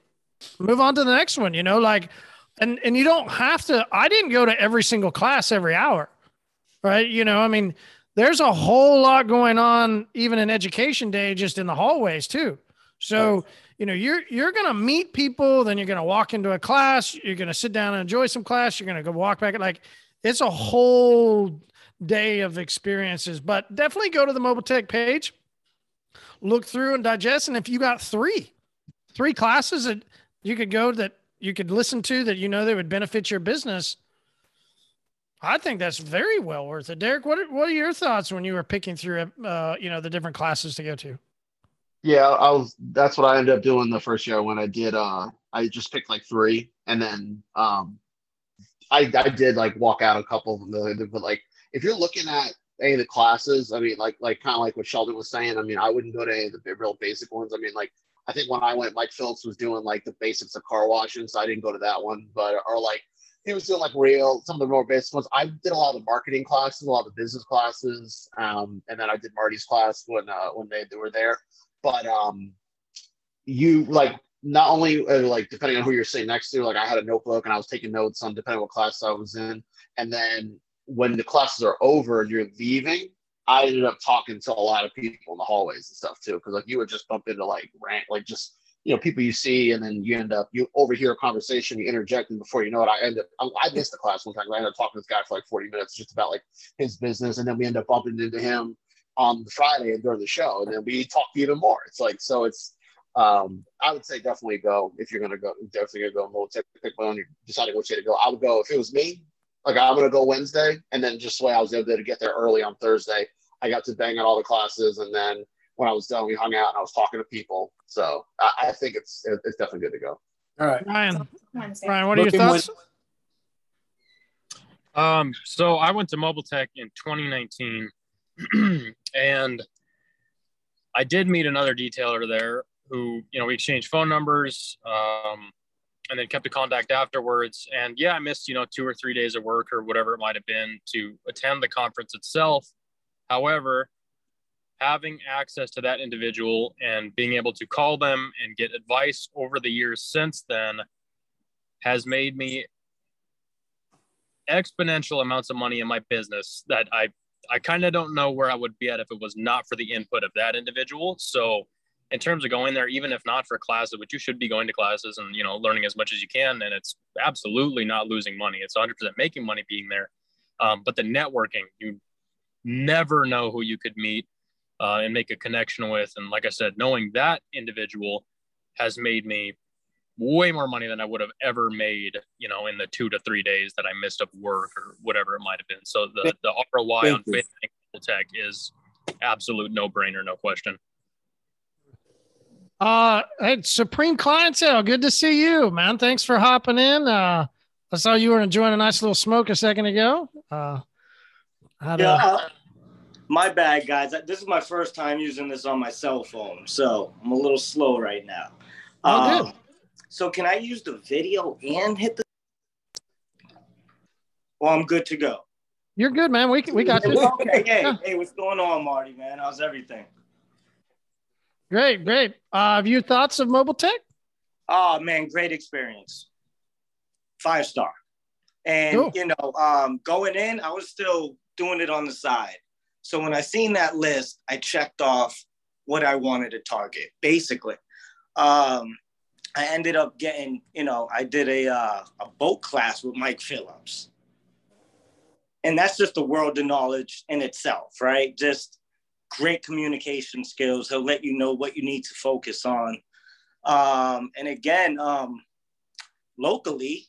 Move on to the next one, you know, like and and you don't have to I didn't go to every single class every hour. Right? You know, I mean, there's a whole lot going on even in education day just in the hallways too. So, you know, you're you're gonna meet people, then you're gonna walk into a class, you're gonna sit down and enjoy some class, you're gonna go walk back. Like it's a whole day of experiences. But definitely go to the mobile tech page, look through and digest. And if you got three, three classes that you could go that you could listen to that you know they would benefit your business, I think that's very well worth it. Derek, what are, what are your thoughts when you were picking through, uh, you know, the different classes to go to? Yeah, I was. That's what I ended up doing the first year when I did. Uh, I just picked like three, and then um, I I did like walk out a couple of them. But like, if you're looking at any of the classes, I mean, like like kind of like what Sheldon was saying. I mean, I wouldn't go to any of the real basic ones. I mean, like I think when I went, Mike Phillips was doing like the basics of car washing, so I didn't go to that one. But or like he was doing like real some of the more basic ones. I did a lot of the marketing classes, a lot of the business classes, um, and then I did Marty's class when uh, when they, they were there. But um, you like not only uh, like depending on who you're sitting next to, like I had a notebook and I was taking notes on depending on what class I was in, and then when the classes are over and you're leaving, I ended up talking to a lot of people in the hallways and stuff too, because like you would just bump into like rant, like just you know people you see, and then you end up you overhear a conversation, you interject, and before you know it, I end up I, missed the class one time. I ended up talking to this guy for like 40 minutes just about like his business, and then we end up bumping into him on the Friday and during the show, and then we talk even more. It's like so it's. Um, I would say definitely go if you're gonna go. Definitely gonna go. Tech, pick one. You're deciding which day to go. I would go if it was me. Like I'm gonna go Wednesday, and then just the way I was able to get there early on Thursday. I got to bang out all the classes, and then when I was done, we hung out and I was talking to people. So I, I think it's it's definitely good to go. All right, Ryan. Ryan, what are your Looking thoughts? Um, so I went to Mobile Tech in 2019, and I did meet another detailer there who, you know, we exchanged phone numbers, um, and then kept in contact afterwards. And yeah, I missed, you know, two or three days of work or whatever it might have been to attend the conference itself. However, having access to that individual and being able to call them and get advice over the years since then has made me exponential amounts of money in my business that I I kind of don't know where I would be at if it was not for the input of that individual. So in terms of going there, even if not for classes, which you should be going to classes and you know learning as much as you can, and it's absolutely not losing money. It's 100% making money being there. Um, but the networking, you never know who you could meet. Uh, and make a connection with. And like I said, knowing that individual has made me way more money than I would have ever made, you know, in the two to three days that I missed of work or whatever it might have been. So the, the ROI Thank on you. Fit Tech is absolute no brainer, no question. Uh, hey, Supreme Clientele, good to see you, man. Thanks for hopping in. Uh, I saw you were enjoying a nice little smoke a second ago. Uh, had Yeah, a- uh, my bad, guys. This is my first time using this on my cell phone, so I'm a little slow right now. Oh, Um, so can I use the video and hit the? Well, I'm good to go. you're good, man. We we got you. Okay, hey, Yeah. hey, what's going on, Marty? Man, how's everything? Great, great. Uh, have you thoughts of mobile tech? Oh man, great experience. Five star. And Cool. you know, um, going in, I was still doing it on the side. So when I seen that list, I checked off what I wanted to target. Basically, um, I ended up getting, you know, I did a uh, a boat class with Mike Phillips, and that's just a world of knowledge in itself, right? Just great communication skills. He'll let you know what you need to focus on. Um, and again, um, locally,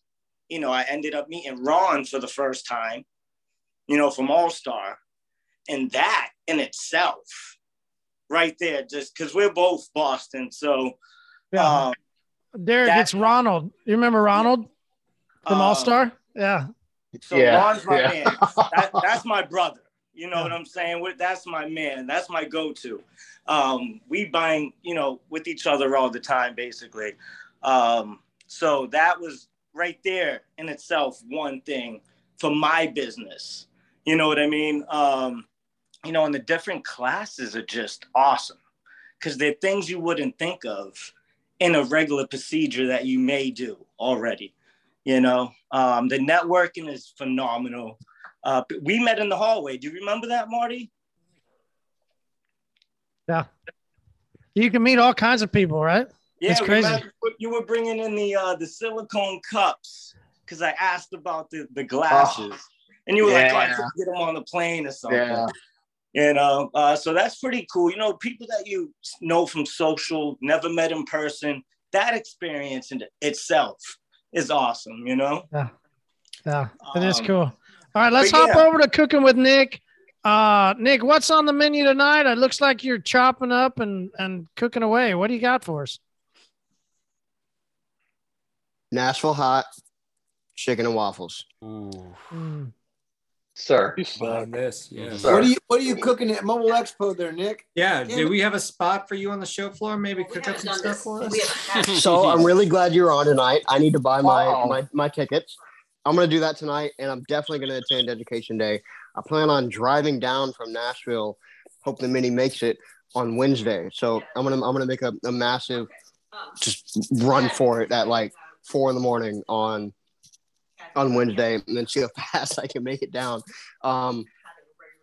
you know, I ended up meeting Ron for the first time, you know, from All Star. And that in itself, right there, just because we're both Boston. So, Yeah. um, Derek, it's Ronald. You remember Ronald from Uh, All Star? Yeah. So Yeah, Ron's my yeah. man. That, that's my brother. You know what I'm saying? With- That's my man. That's my go-to. Um, we bang, you know, with each other all the time, basically. Um, so that was right there in itself one thing for my business. You know what I mean? Um, you know, and the different classes are just awesome because they're things you wouldn't think of in a regular procedure that you may do already you know um, the networking is phenomenal uh, we met in the hallway do you remember that marty Yeah. You can meet all kinds of people, right? yeah It's crazy. remember you were bringing in the uh, the silicone cups because i asked about the, the glasses and you were like oh, i yeah. could get them on the plane or something Yeah. You know uh, so that's pretty cool you know people that you know from social never met in person that experience in itself is awesome you know Yeah. Yeah. It is Um, cool. All right, let's hop yeah. over to cooking with Nick. Uh, Nick, what's on the menu tonight? It looks like you're chopping up and, and cooking away. What do you got for us? Nashville hot chicken and waffles. Mm. Sir. On this, yeah. What are you What are you cooking at Mobile Expo there, Nick? Yeah, do we have a spot for you on the show floor? Maybe cook up some stuff for us. So I'm really glad you're on tonight. I need to buy my Wow. my, my tickets. I'm gonna do that tonight, and I'm definitely gonna attend Education Day. I plan on driving down from Nashville. Hope the mini makes it on Wednesday. So I'm gonna I'm gonna make a, a massive just run for it at like four in the morning on on Wednesday, and then see how fast I can make it down. Um,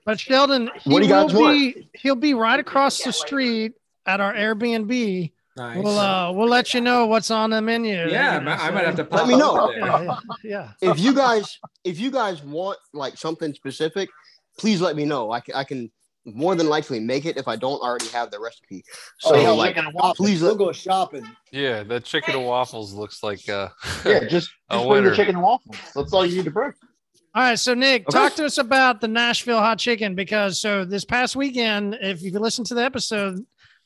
But Sheldon, he What do you will guys want? be he'll be right across the street at our Airbnb. Nice. We'll uh we'll let you know what's on the menu. yeah, You know, I might have to pop Let me know. there. Yeah, yeah, yeah. if you guys if you guys want like something specific, please let me know. I can I can more than likely make it if I don't already have the recipe. So Oh, yeah, like, chicken and waffles. please We'll go shopping. Yeah, that chicken and waffles looks like uh Yeah, just, A just bring winner. the chicken and waffles. That's all you need to bring. All right, so Nick, Okay. talk to us about the Nashville hot chicken because so this past weekend, if you listen to the episode,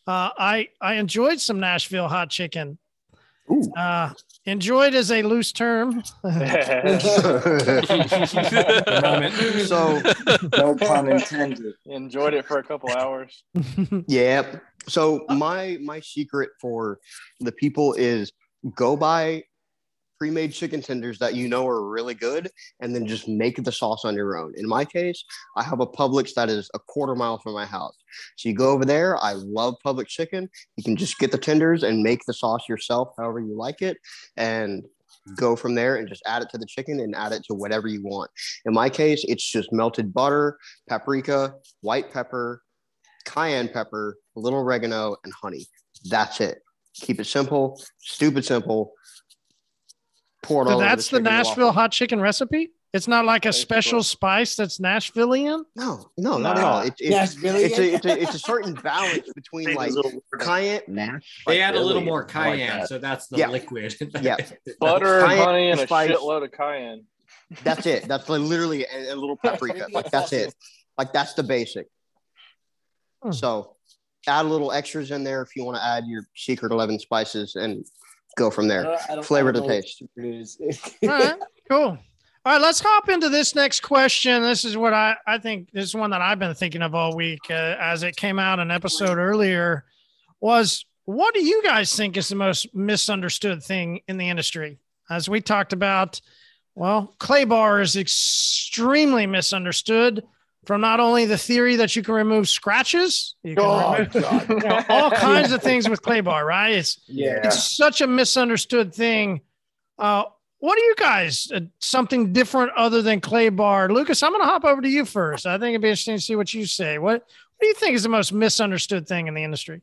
uh, I I enjoyed some Nashville hot chicken. Ooh. Uh, enjoyed is a loose term. so no pun intended Enjoyed it for a couple hours. yeah. So my my secret for the people is go buy pre-made chicken tenders that you know are really good and then just make the sauce on your own. In my case, I have a Publix that is a quarter mile from my house. So you go over there, I love Publix chicken. You can just get the tenders and make the sauce yourself however you like it and go from there and just add it to the chicken and add it to whatever you want. In my case, it's just melted butter, paprika, white pepper, cayenne pepper, a little oregano, and honey. That's it. Keep it simple, stupid simple. Pour it So all over that's the chicken Nashville waffle. hot chicken recipe. It's not like a special spice that's Nashvilleian. No, no, not at all. It, it, it's, a, it's, a, it's a certain balance between like cayenne. They add a little more cayenne, so that's the Yeah. liquid. Yeah, Butter, Cayenne honey, and a spice. shitload of cayenne. That's it. That's like literally a, a little paprika. Like that's it. Like that's the basic. Hmm. So add a little extras in there if you want to add your secret 11 spices and go from there. I don't- Flavor to don't know what taste. it is. All right, cool. All right, let's hop into this next question. This is what I, I think this is one that I've been thinking of all week uh, as it came out an episode earlier was what do you guys think is the most misunderstood thing in the industry? As we talked about, well, clay bar is extremely misunderstood from not only the theory that you can remove scratches, you can Oh, remove God. you know, all kinds of things with clay bar, right? It's Yeah. it's such a misunderstood thing. Uh, what do you guys uh, something different other than clay bar? Lucas, I'm going to hop over to you first. I think it'd be interesting to see what you say. What what do you think is the most misunderstood thing in the industry?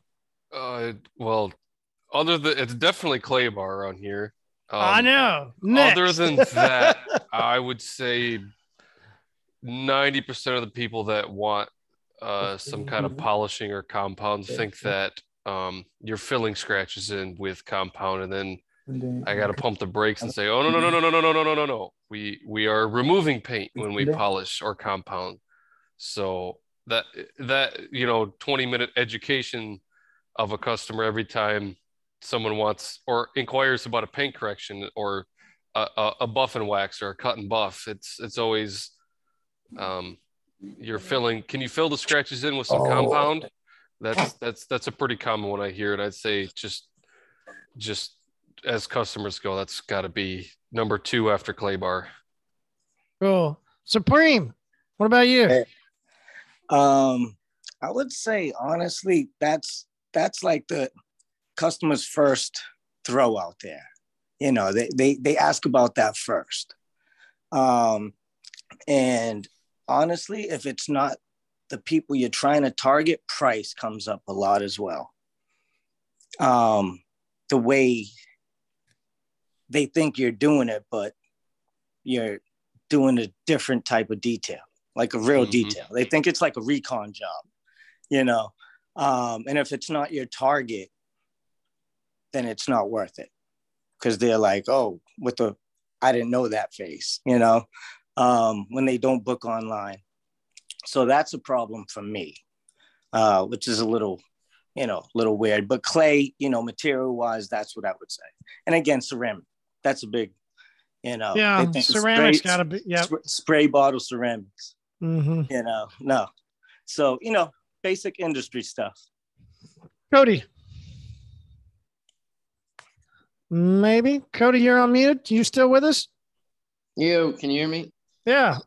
Uh, well, other than it's definitely clay bar on here. I Um, know. Other than that, I would say 90% of the people that want uh, some kind of polishing or compound think that um, you're filling scratches in with compound and then I got to pump the brakes and say, oh, no, no, no, no, no, no, no, no, no, no, no. We, we are removing paint when we polish or compound. So that, that, you know, 20 minute education of a customer every time someone wants or inquires about a paint correction or a, a, a buff and wax or a cut and buff. It's it's always um, you're filling. Can you fill the scratches in with some Oh. compound? That's that's that's a pretty common one I hear, and I'd say just just as customers go, that's got to be number two after clay bar. Cool. Supreme. What about you? Um, I would say honestly, that's that's like the customer's first throw out there. You know, they they they ask about that first. Um, and honestly, if it's not the people you're trying to target, price comes up a lot as well. Um, the way they think you're doing it, but you're doing a different type of detail, like a real Mhm. detail. They think it's like a recon job, you know. Um, and if it's not your target, then it's not worth it because they're like, oh, with the I didn't know that face, you know, um, when they don't book online. So that's a problem for me, uh, which is a little, you know, little weird. But clay, you know, material wise, that's what I would say. And again, ceramic, that's a big, you know, Yeah, they think ceramics spray- gotta be- yep. sp- spray bottle ceramics, Mhm. you know, no. So, you know, basic industry stuff. Cody. Maybe Cody, you're on mute. You still with us? You can you hear me? Yeah.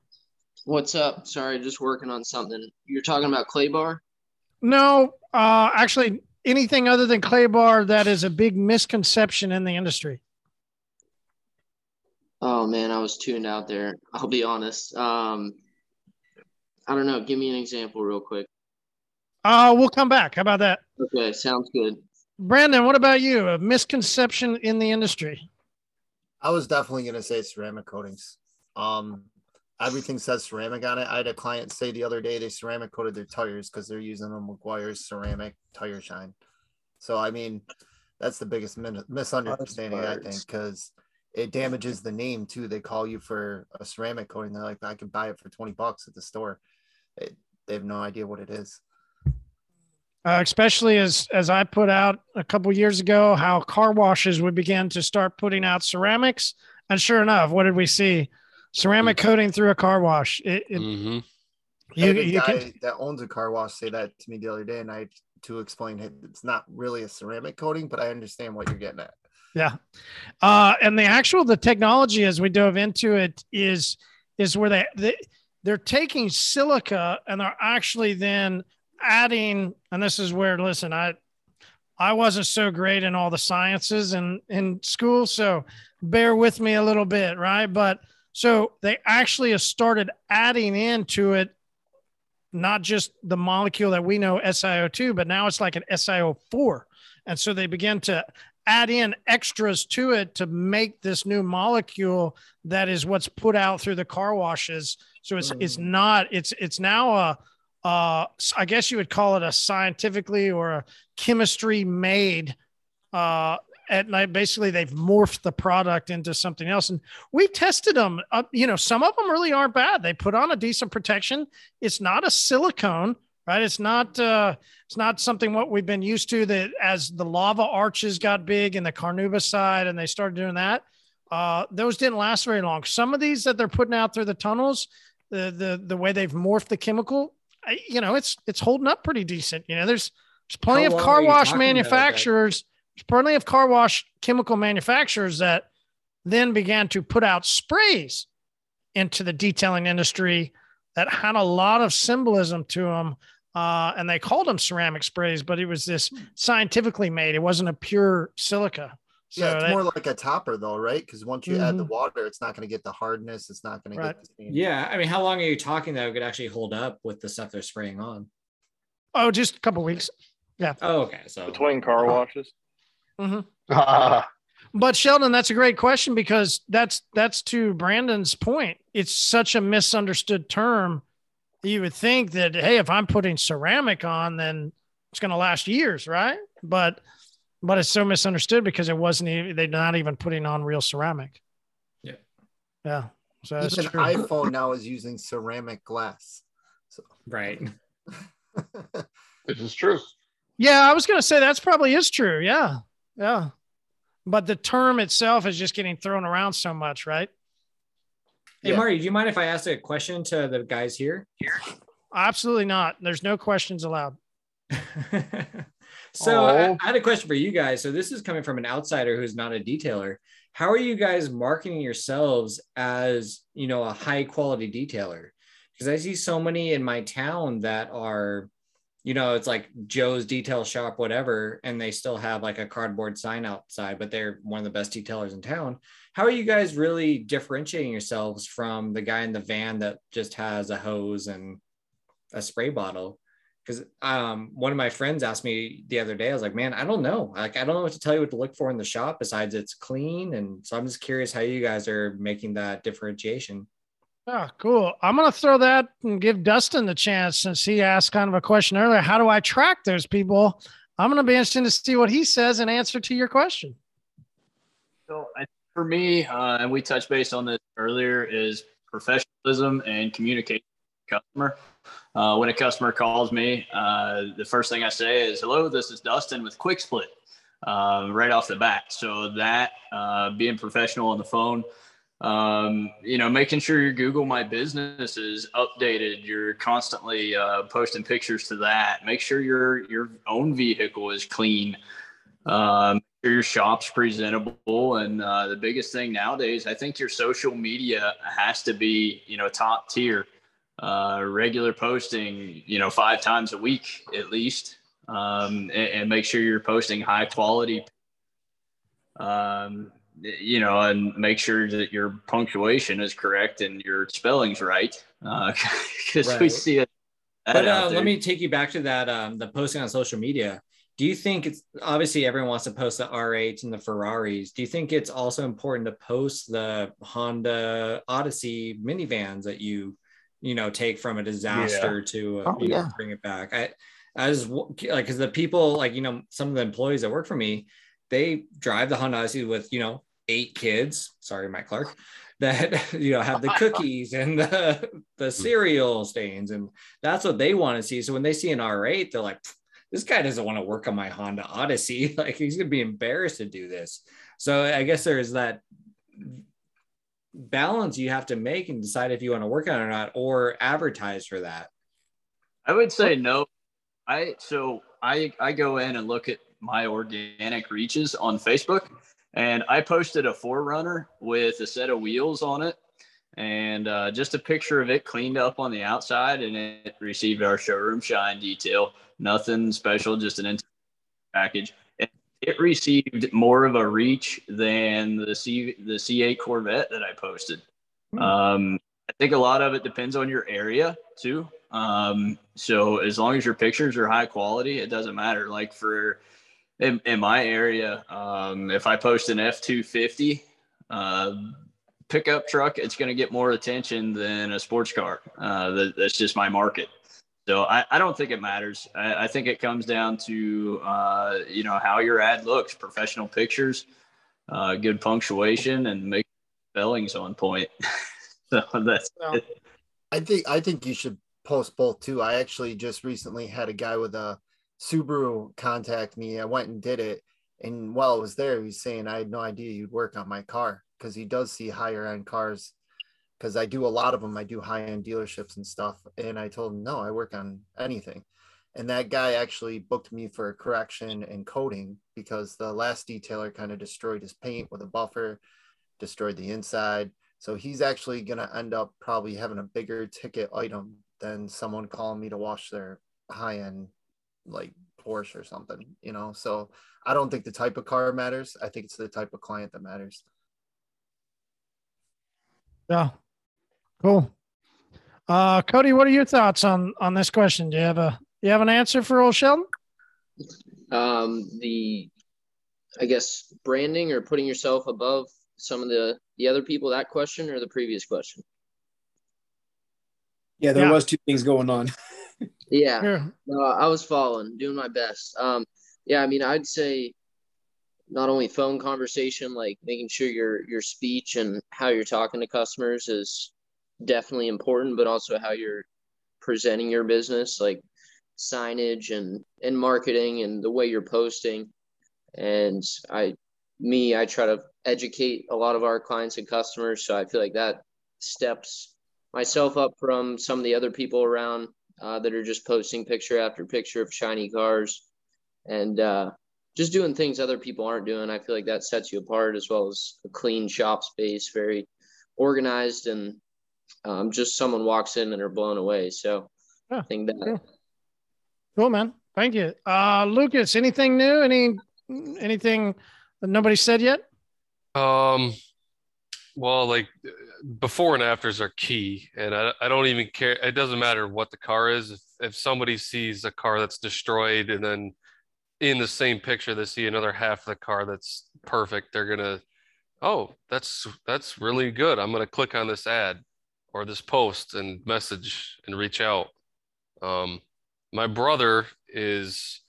What's up? Sorry, just working on something. You're talking about clay bar? No, uh, actually, anything other than clay bar that is a big misconception in the industry. Oh man, I was tuned out there. I'll be honest. Um, I don't know. Give me an example real quick. Uh, we'll come back. How about that? Okay, sounds good. Brandon, what about you? A misconception in the industry? I was definitely gonna say ceramic coatings. Um, everything says ceramic on it. I had a client say the other day they ceramic coated their tires because they're using a Meguiar's ceramic tire shine. So I mean, that's the biggest min- misunderstanding I think because it damages the name too. They call you for a ceramic coating. They're like, I can buy it for twenty bucks at the store. It, they have no idea what it is. Uh, especially as as I put out a couple years ago, how car washes would begin to start putting out ceramics, and sure enough, what did we see? Ceramic coating through a car wash. It, it, Mm-hmm. You, a you guy can, that owns a car wash say that to me the other day, and I to explain it. It's not really a ceramic coating, but I understand what you're getting at. Yeah. Uh, and the actual the technology as we dove into it is is where they, they they're taking silica and they're actually then adding and this is where listen I I wasn't so great in all the sciences in in school so bear with me a little bit right but so they actually started adding into it not just the molecule that we know SiO2 but now it's like an SiO4 and so they begin to add in extras to it to make this new molecule that is what's put out through the car washes. So it's it's not it's it's now a uh, I guess you would call it a scientifically or a chemistry made. Uh, at night, basically, they've morphed the product into something else, and we've tested them. Uh, you know, some of them really aren't bad. They put on a decent protection. It's not a silicone, right? It's not. Uh, it's not something what we've been used to. That as the lava arches got big in the carnauba side, and they started doing that, uh, those didn't last very long. Some of these that they're putting out through the tunnels, the the the way they've morphed the chemical, I, you know, it's it's holding up pretty decent. You know, there's there's plenty How of car wash about manufacturers. There's plenty of car wash chemical manufacturers that then began to put out sprays into the detailing industry that had a lot of symbolism to them. Uh, and they called them ceramic sprays, but it was this scientifically made. It wasn't a pure silica. So yeah, it's they- more like a topper though, right? Because once you add the Mhm. water, it's not going to get the hardness. It's not going to get the stain. Yeah, I mean, how long are you talking that it could actually hold up with the stuff they're spraying on? oh, just a couple weeks. Yeah. Oh, okay. So Between car washes. Mhm. But Sheldon, that's a great question because that's that's to Brandon's point. It's such a misunderstood term. You would think that hey, if I'm putting ceramic on, then it's going to last years, right? But but it's so misunderstood because it wasn't even they're not even putting on real ceramic. Yeah. Yeah. So that's Even true. iPhone now is using ceramic glass. So right. This is true. Yeah, I was going to say that's probably is true. Yeah. Yeah. But the term itself is just getting thrown around so much, right? Hey, Marty, do you mind if I ask a question to the guys here? Absolutely not. There's no questions allowed. So I, Oh. I had a question for you guys. So this is coming from an outsider who's not a detailer. How are you guys marketing yourselves as you know a high quality detailer? Because I see so many in my town that are, you know, it's like Joe's detail shop, whatever, and they still have like a cardboard sign outside, but they're one of the best detailers in town. How are you guys really differentiating yourselves from the guy in the van that just has a hose and a spray bottle? because um, one of my friends asked me the other day, I was like, man, I don't know. Like, I don't know what to tell you what to look for in the shop besides it's clean. And so I'm just curious how you guys are making that differentiation. Oh, cool. I'm going to throw that and give Dustin the chance since he asked kind of a question earlier. How do I track those people? I'm going to be interested to see what he says in answer to your question. So I, for me, uh, and we touched base on this earlier, is professionalism and communication customer. Uh, when a customer calls me, uh, the first thing I say is, "Hello, this is Dustin with Quick Split," uh, right off the bat. So that uh, being professional on the phone, um, you know, making sure your Google My Business is updated. You're constantly uh, posting pictures to that. Make sure your your own vehicle is clean. Um, your shop's presentable, and uh, the biggest thing nowadays, I think your social media has to be, you know, top tier. Uh, regular posting, you know, five times a week at least, um, and, and make sure you're posting high quality um, you know, and make sure that your punctuation is correct and your spelling's right. Because we Right. see it. But uh, let me take you back to that um, the posting on social media. Do you think it's obviously everyone wants to post the R8s and the Ferraris? Do you think it's also important to post the Honda Odyssey minivans that you, you know, take from a disaster to uh, Oh, you know, bring it back? I, as like, because the people like you know some of the employees that work for me, they drive the Honda Odyssey with you know eight kids. Sorry, Mike Clark. That you know have the cookies and the the hmm. cereal stains, and that's what they want to see. So when they see an R8, they're like, "This guy doesn't want to work on my Honda Odyssey. Like he's gonna be embarrassed to do this." So I guess there's that balance you have to make and decide if you want to work on it or not, or advertise for that. I would say no. I so I I go in and look at my organic reaches on Facebook, and I posted a 4Runner with a set of wheels on it, and uh, just a picture of it cleaned up on the outside, and it received our showroom shine detail. Nothing special, just an interior package. And it received more of a reach than the C the C8 Corvette that I posted. Um, I think a lot of it depends on your area too. Um, so as long as your pictures are high quality, it doesn't matter. Like for in, in my area, um, if I post an F two fifty uh, pickup truck, it's going to get more attention than a sports car. Uh, that, that's just my market. So I, I don't think it matters. I, I think it comes down to uh, you know how your ad looks, professional pictures, uh, good punctuation, and make spellings on point. so that's Well, I think I think you should post both too. I actually just recently had a guy with a Subaru contact me. I went and did it, and while I was there, he's saying I had no idea you'd work on my car because he does see higher end cars. Because I do a lot of them, I do high end dealerships and stuff. And I told him no, I work on anything. And that guy actually booked me for a correction and coating because the last detailer kind of destroyed his paint with a buffer, destroyed the inside. So he's actually going to end up probably having a bigger ticket item than someone calling me to wash their high end like Porsche or something, you know? So I don't think the type of car matters. I think it's the type of client that matters. Yeah. Cool. Uh, Cody, what are your thoughts on on this question? Do you have a you have an answer for old Sheldon? um, the I guess branding or putting yourself above some of the the other people that question or the previous question Yeah, there Yeah. was two things going on. yeah. Yeah. no I was following doing my best. Um yeah I mean I'd say not only phone conversation like making sure your your speech and how you're talking to customers is definitely important but also how you're presenting your business like signage and and marketing and the way you're posting. And i me i try to educate a lot of our clients and customers so i feel like that steps myself up from some of the other people around uh, that are just posting picture after picture of shiny cars and uh, just doing things other people aren't doing i feel like that sets you apart as well as a clean shop space very organized and um, just someone walks in and are blown away so i think that Cool, man. Thank you. Uh, Lucas, anything new? Any anything that nobody said yet? Um, well, like before and afters are key, and I, I don't even care. It doesn't matter what the car is. If, if somebody sees a car that's destroyed and then in the same picture they see another half of the car that's perfect, they're gonna, oh, that's that's really good. I'm gonna click on this ad or this post and message and reach out. Um, my brother is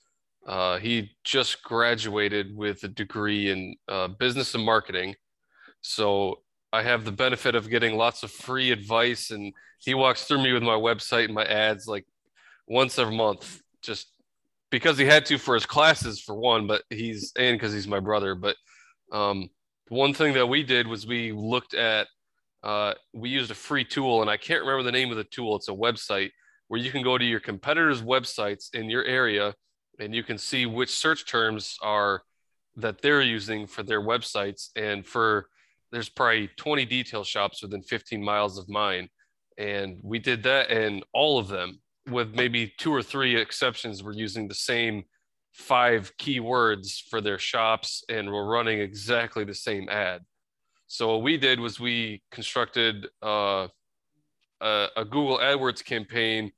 uh, he just graduated with a degree in uh, business and marketing so i have the benefit of getting lots of free advice and he walks through me with my website and my ads like once a month just because he had to for his classes for one but he's and because he's my brother but um, one thing that we did was we looked at uh, we used a free tool and i can't remember the name of the tool it's a website where you can go to your competitors' websites in your area and you can see which search terms are that they're using for their websites. And for there's probably 20 detail shops within 15 miles of mine. And we did that, and all of them, with maybe two or three exceptions, were using the same five keywords for their shops and were running exactly the same ad. So what we did was we constructed uh, a, a Google AdWords campaign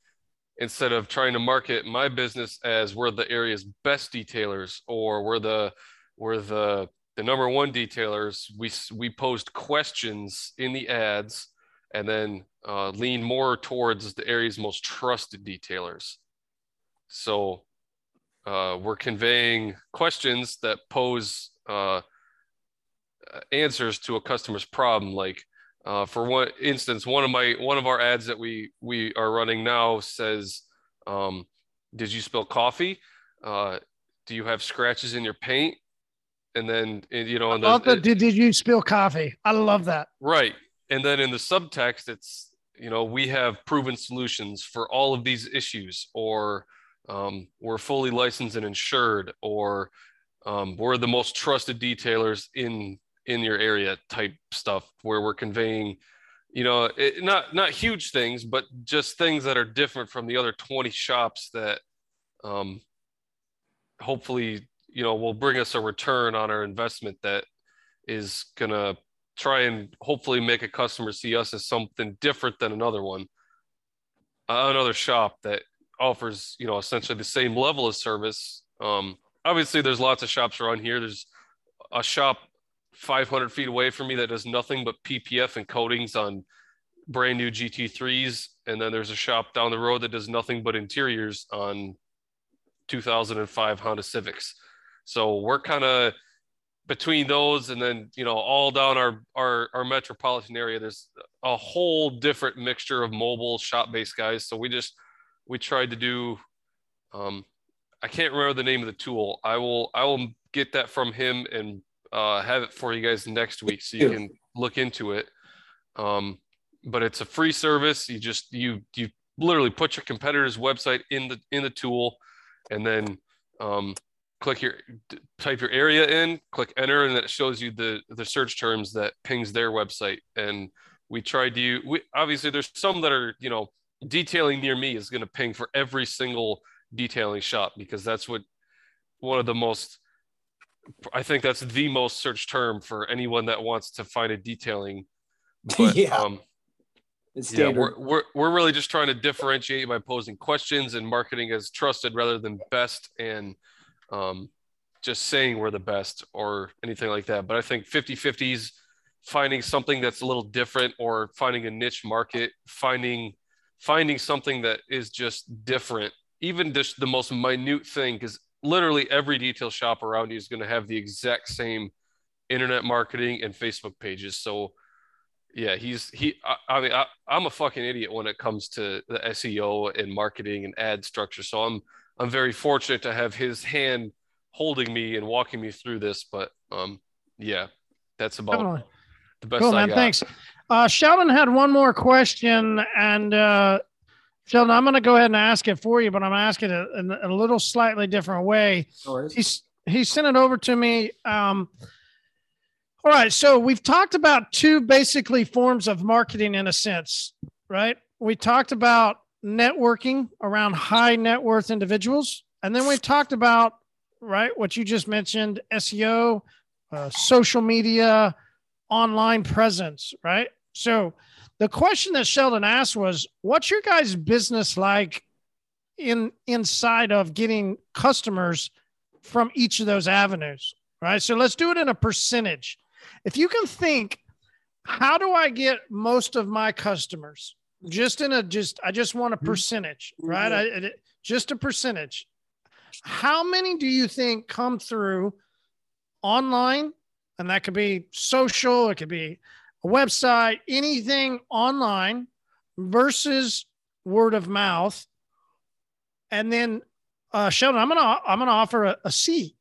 instead of trying to market my business as we're the area's best detailers or we're the we're the the number one detailers. We we post questions in the ads and then uh, lean more towards the area's most trusted detailers. So uh, we're conveying questions that pose uh, answers to a customer's problem, like uh, for one instance, one of my one of our ads that we we are running now says, um, "Did you spill coffee? Uh, do you have scratches in your paint?" And then and, you know, and the, the, did, did you spill coffee? I love that. right, and then in the subtext, it's you know we have proven solutions for all of these issues, or um, we're fully licensed and insured, or um, we're the most trusted detailers in in your area type stuff where we're conveying you know it, not not huge things but just things that are different from the other 20 shops that um hopefully you know will bring us a return on our investment that is going to try and hopefully make a customer see us as something different than another one uh, another shop that offers you know essentially the same level of service um obviously there's lots of shops around here. There's a shop 500 feet away from me that does nothing but PPF and coatings on brand new GT3s, and then there's a shop down the road that does nothing but interiors on 2005 Honda Civics. So we're kind of between those and then you know all down our, our our metropolitan area there's a whole different mixture of mobile shop based guys. So we just we tried to do um i can't remember the name of the tool. I will i will get that from him and uh have it for you guys next week so you. can look into it. Um but it's a free service. You just you you literally put your competitor's website in the in the tool and then um click your type your area in click enter and that shows you the the search terms that pings their website. And we tried to we obviously there's some that are you know detailing near me is going to ping for every single detailing shop because that's what one of the most i think that's the most search term for anyone that wants to find a detailing. But Yeah. um yeah, we're, we're, we're really just trying to differentiate by posing questions and marketing as trusted rather than best. And um, just saying we're the best or anything like that. But I think 50 50s, finding something that's a little different or finding a niche market, finding finding something that is just different, even just the most minute thing, because literally every detail shop around you is going to have the exact same internet marketing and Facebook pages. So yeah, he's he. I, I mean, I, I'm a fucking idiot when it comes to the SEO and marketing and ad structure. So I'm I'm very fortunate to have his hand holding me and walking me through this. But um, yeah, that's about Definitely. the best Cool, I man. got. Thanks. Uh, Sheldon had one more question, and uh, Sheldon, I'm going to go ahead and ask it for you, but I'm asking it in a little slightly different way. He's he sent it over to me. Um, all right, so we've talked about two basically forms of marketing in a sense, right? We talked about networking around high net worth individuals, and then we've talked about right what you just mentioned SEO, uh, social media, online presence, right? So the question that Sheldon asked was, "What's your guys' business like in inside of getting customers from each of those avenues?" Right. So let's do it in a percentage. If you can think, how do I get most of my customers? Just in a just, I just want a percentage, right? I, I- just a percentage. How many do you think come through online? And that could be social, it could be a website, anything online versus word of mouth. And then uh Sheldon, I'm gonna I'm gonna offer a, a C.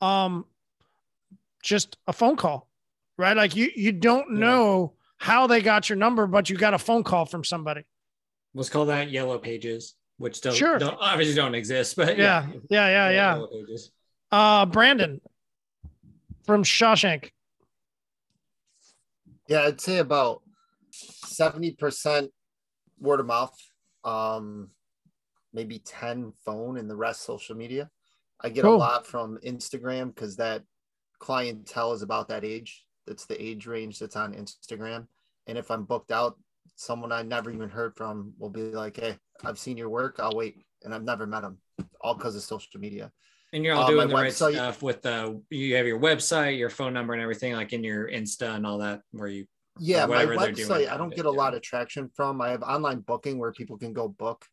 Um just a phone call, right? Like you you don't know how they got your number, but you got a phone call from somebody. Let's call that yellow pages, which don't, Sure. don't obviously don't exist, but Yeah, yeah, yeah, yeah. Yellow pages. Uh Brandon from Shawshank. Yeah, I'd say about 70% word of mouth, um, maybe 10 phone, and the rest social media. I get Cool. a lot from Instagram because that clientele is about that age. That's the age range that's on Instagram. And if I'm booked out, someone I never even heard from will be like, Hey, I've seen your work. I'll wait. And I've never met them, all because of social media. And you're all Uh, doing the right stuff with the you have your website, your phone number, and everything, like in your Insta and all that, where you Yeah, my website, I don't get a lot of traction from. I have online booking where people can go book,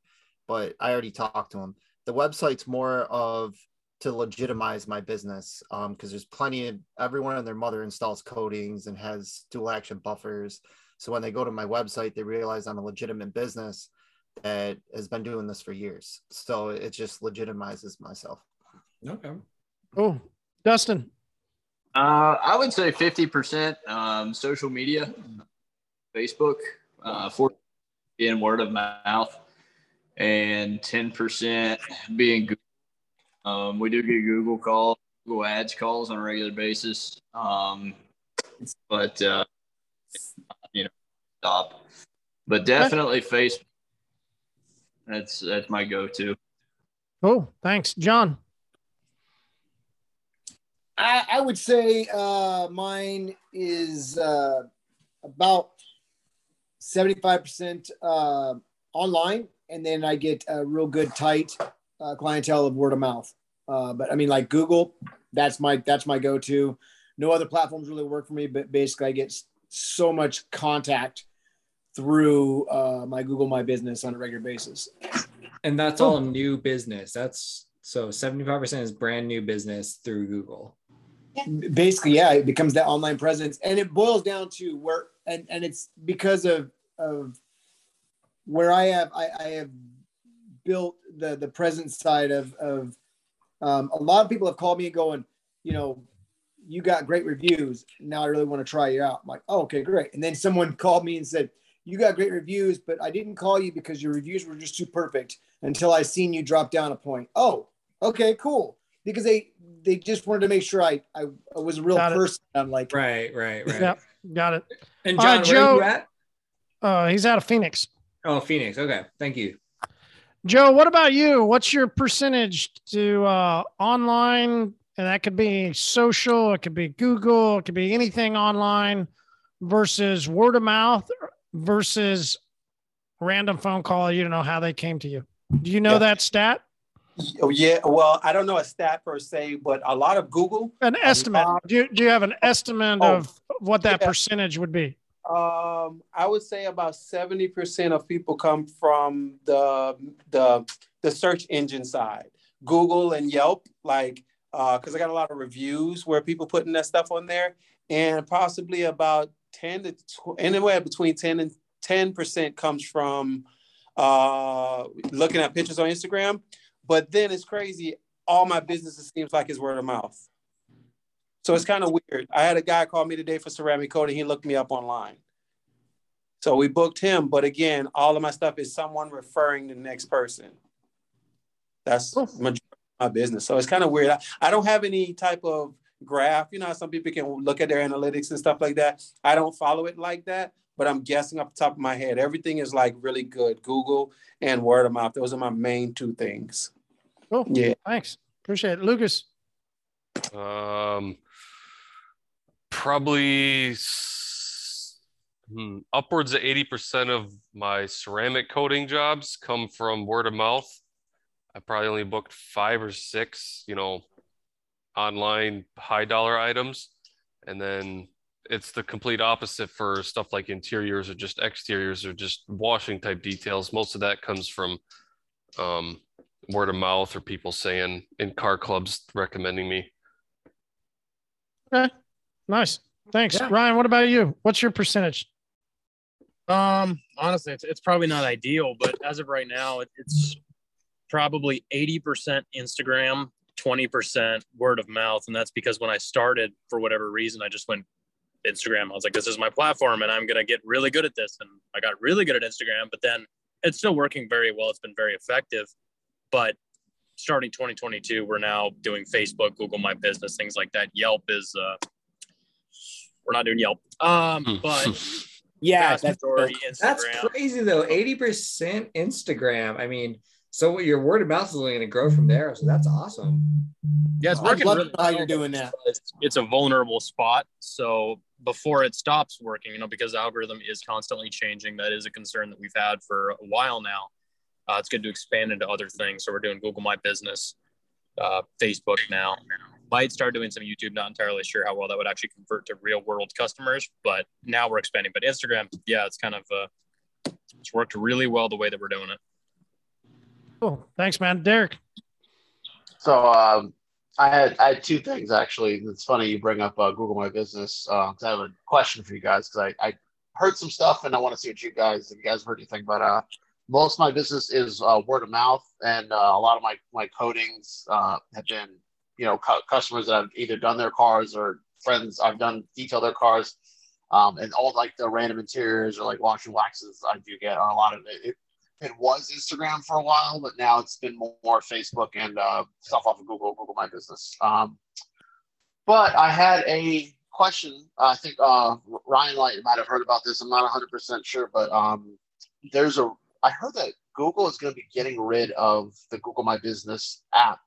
but I already talked to them. The website's more of to legitimize my business um because there's plenty of everyone and their mother installs coatings and has dual action buffers so when they go to my website they realize i'm a legitimate business that has been doing this for years so it just legitimizes myself Okay. Oh, Dustin. Uh, I would say 50% um, social media, Facebook, uh, 40 being word of mouth, and 10% being Google. Um, we do get Google calls, Google Ads calls on a regular basis, um, but uh, you know, stop. But definitely Facebook. That's that's my go-to. Oh, thanks. John. I, I would say uh, mine is uh, about 75% uh, online, and then I get a real good, tight uh, clientele of word of mouth. Uh, but I mean, like Google, that's my that's my go-to. No other platforms really work for me, but basically, I get so much contact through uh, my Google My Business on a regular basis. And that's all new business. That's so 75% is brand new business through Google. Basically, yeah, it becomes that online presence, and it boils down to where, and and it's because of of where I have I, I have built the the presence side of of um, a lot of people have called me and going, you know, you got great reviews. Now I really want to try you out. I'm like, oh, okay, great. And then someone called me and said, you got great reviews, but I didn't call you because your reviews were just too perfect until I seen you drop down a point. Oh, okay, cool. Because they they just wanted to make sure I I, I was a real Got it. person. I'm like, right, right, right. Yep, got it. And All John, right, where are Joe- you at? Uh, he's out of Phoenix. Oh, Phoenix. Okay, thank you. Joe, what about you? What's your percentage to uh, online? And that could be social, it could be Google, it could be anything online versus word of mouth versus random phone call. You don't know how they came to you. Do you know Yeah. that stat? Oh, yeah. Well, I don't know a stat per se, but a lot of Google. An um, estimate. Uh, do you, do you have an estimate Oh, of what that yeah. percentage would be? Um, I would say about seventy percent of people come from the the the search engine side, Google and Yelp. Like, uh, because I got a lot of reviews where people putting that stuff on there, and possibly about ten to tw- anywhere between ten and ten percent comes from uh, looking at pictures on Instagram. But then it's crazy. All my businesses seems like is word of mouth. So it's kind of weird. I had a guy call me today for ceramic coating. He looked me up online. So we booked him. But again, all of my stuff is someone referring the next person. That's majority of my business. So it's kind of weird. I, I don't have any type of graph. You know some people can look at their analytics and stuff like that. I don't follow it like that, but I'm guessing off the top of my head. Everything is like really good. Google and word of mouth. Those are my main two things. Cool. Yeah. Thanks. Appreciate it. Lucas. Um, probably hmm, upwards of 80% of my ceramic coating jobs come from word of mouth. I probably only booked five or six, you know, online high dollar items. And then it's the complete opposite for stuff like interiors or just exteriors or just washing type details. Most of that comes from um, word of mouth or people saying in car clubs recommending me. Okay. Nice. Thanks. Ryan, what about you? What's your percentage? Um, honestly, it's, it's probably not ideal, but as of right now, it, it's probably 80% Instagram, 20% word of mouth. And that's because when I started, for whatever reason, I just went Instagram. I was like, this is my platform and I'm going to get really good at this. And I got really good at Instagram, but then it's still working very well. It's been very effective. But starting 2022, we're now doing Facebook, Google My Business, things like that. Yelp is, uh, we're not doing Yelp. Um, but yeah, that's- That's crazy though. 80% Instagram. I mean, so your word of mouth is only going to grow from there. So that's awesome. Yeah, it's working. I'd love really how well, you're doing that. It's, it's a vulnerable spot. So before it stops working, you know, because the algorithm is constantly changing, that is a concern that we've had for a while now. Uh, it's good to expand into other things. So we're doing Google My Business, uh, Facebook now. Might start doing some YouTube. Not entirely sure how well that would actually convert to real world customers, but now we're expanding. But Instagram, yeah, it's kind of uh, it's worked really well the way that we're doing it. Cool. Thanks, man. Derek. So um, I had I had two things actually. It's funny you bring up uh, Google My Business because I have a question for you guys because I, I heard some stuff and I want to see what you guys if you guys heard anything. But uh, most of my business is uh, word of mouth, and uh, a lot of my my coatings uh, have been you know cu- customers that have either done their cars or friends I've done detail their cars. Um, and all like the random interiors or like washing waxes I do get are a lot of it. it it was Instagram for a while, but now it's been more Facebook and uh, stuff off of Google, Google My Business. Um, but I had a question. I think uh, Ryan Light might have heard about this. I'm not 100% sure, but um, there's a. I heard that Google is going to be getting rid of the Google My Business app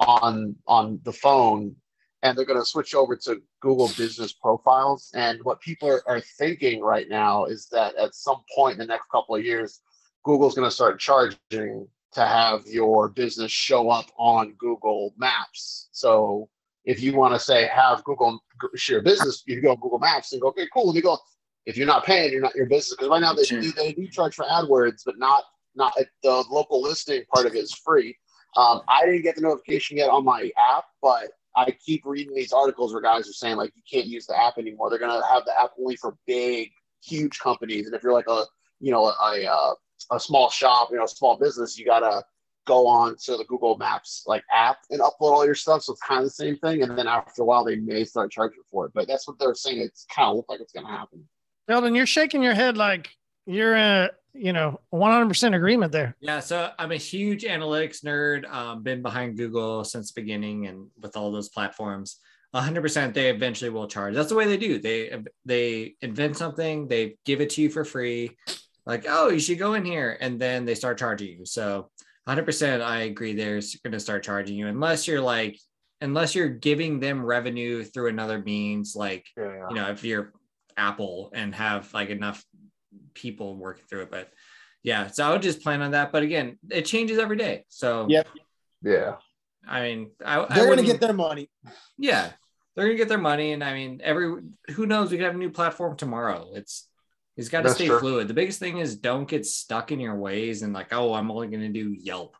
on on the phone, and they're going to switch over to Google Business Profiles. And what people are, are thinking right now is that at some point in the next couple of years, Google's going to start charging to have your business show up on Google Maps. So if you want to say have Google share business, you go Google Maps and go, okay, cool. Let me go. If you're not paying, you're not your business because right now they do they do charge for AdWords, but not not the local listing part of it is free. Um, I didn't get the notification yet on my app, but I keep reading these articles where guys are saying like you can't use the app anymore. They're gonna have the app only for big, huge companies, and if you're like a you know a, a, uh, a small shop, you know, a small business, you gotta go on to the Google Maps like app and upload all your stuff. So it's kind of the same thing. And then after a while, they may start charging for it. But that's what they're saying. It's kind of look like it's gonna happen. Sheldon, you're shaking your head like you're in a you know 100% agreement there. Yeah, so I'm a huge analytics nerd. Um, been behind Google since the beginning, and with all those platforms, 100% they eventually will charge. That's the way they do. They they invent something, they give it to you for free, like oh you should go in here, and then they start charging you. So 100% I agree. They're going to start charging you unless you're like unless you're giving them revenue through another means, like yeah. you know if you're Apple and have like enough people working through it. But yeah, so I would just plan on that. But again, it changes every day. So Yep. Yeah. I mean, I, I They're gonna get their money. Yeah, they're gonna get their money, and I mean, every who knows? We could have a new platform tomorrow. It's it's got to stay true. fluid. The biggest thing is don't get stuck in your ways and like, oh, I'm only gonna do Yelp.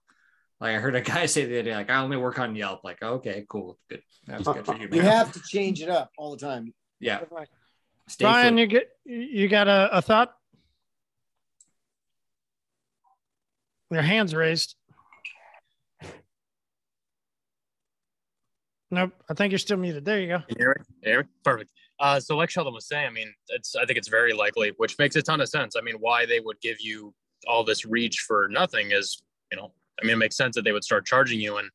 Like I heard a guy say the other day, like I only work on Yelp. Like, okay, cool, good. That's good for you. You have to change it up all the time. yeah. Stay Brian, fluid. you get you got a, a thought? Your hands raised. Nope. I think you're still muted. There you go. Hear me? Perfect. Uh, so like Sheldon was saying, I mean, it's I think it's very likely, which makes a ton of sense. I mean, why they would give you all this reach for nothing is, you know, I mean, it makes sense that they would start charging you. And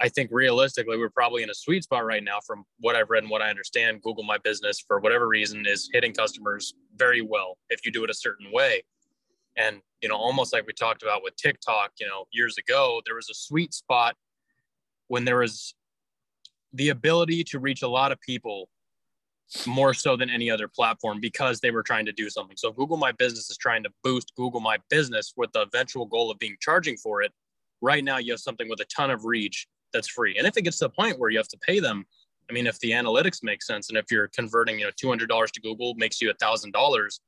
I think realistically, we're probably in a sweet spot right now from what I've read and what I understand. Google My Business, for whatever reason, is hitting customers very well if you do it a certain way. And, you know, almost like we talked about with TikTok, you know, years ago, there was a sweet spot when there was the ability to reach a lot of people more so than any other platform because they were trying to do something. So Google My Business is trying to boost Google My Business with the eventual goal of being charging for it. Right now, you have something with a ton of reach that's free. And if it gets to the point where you have to pay them, I mean, if the analytics make sense and if you're converting, you know, two hundred dollars to Google makes you a thousand dollars,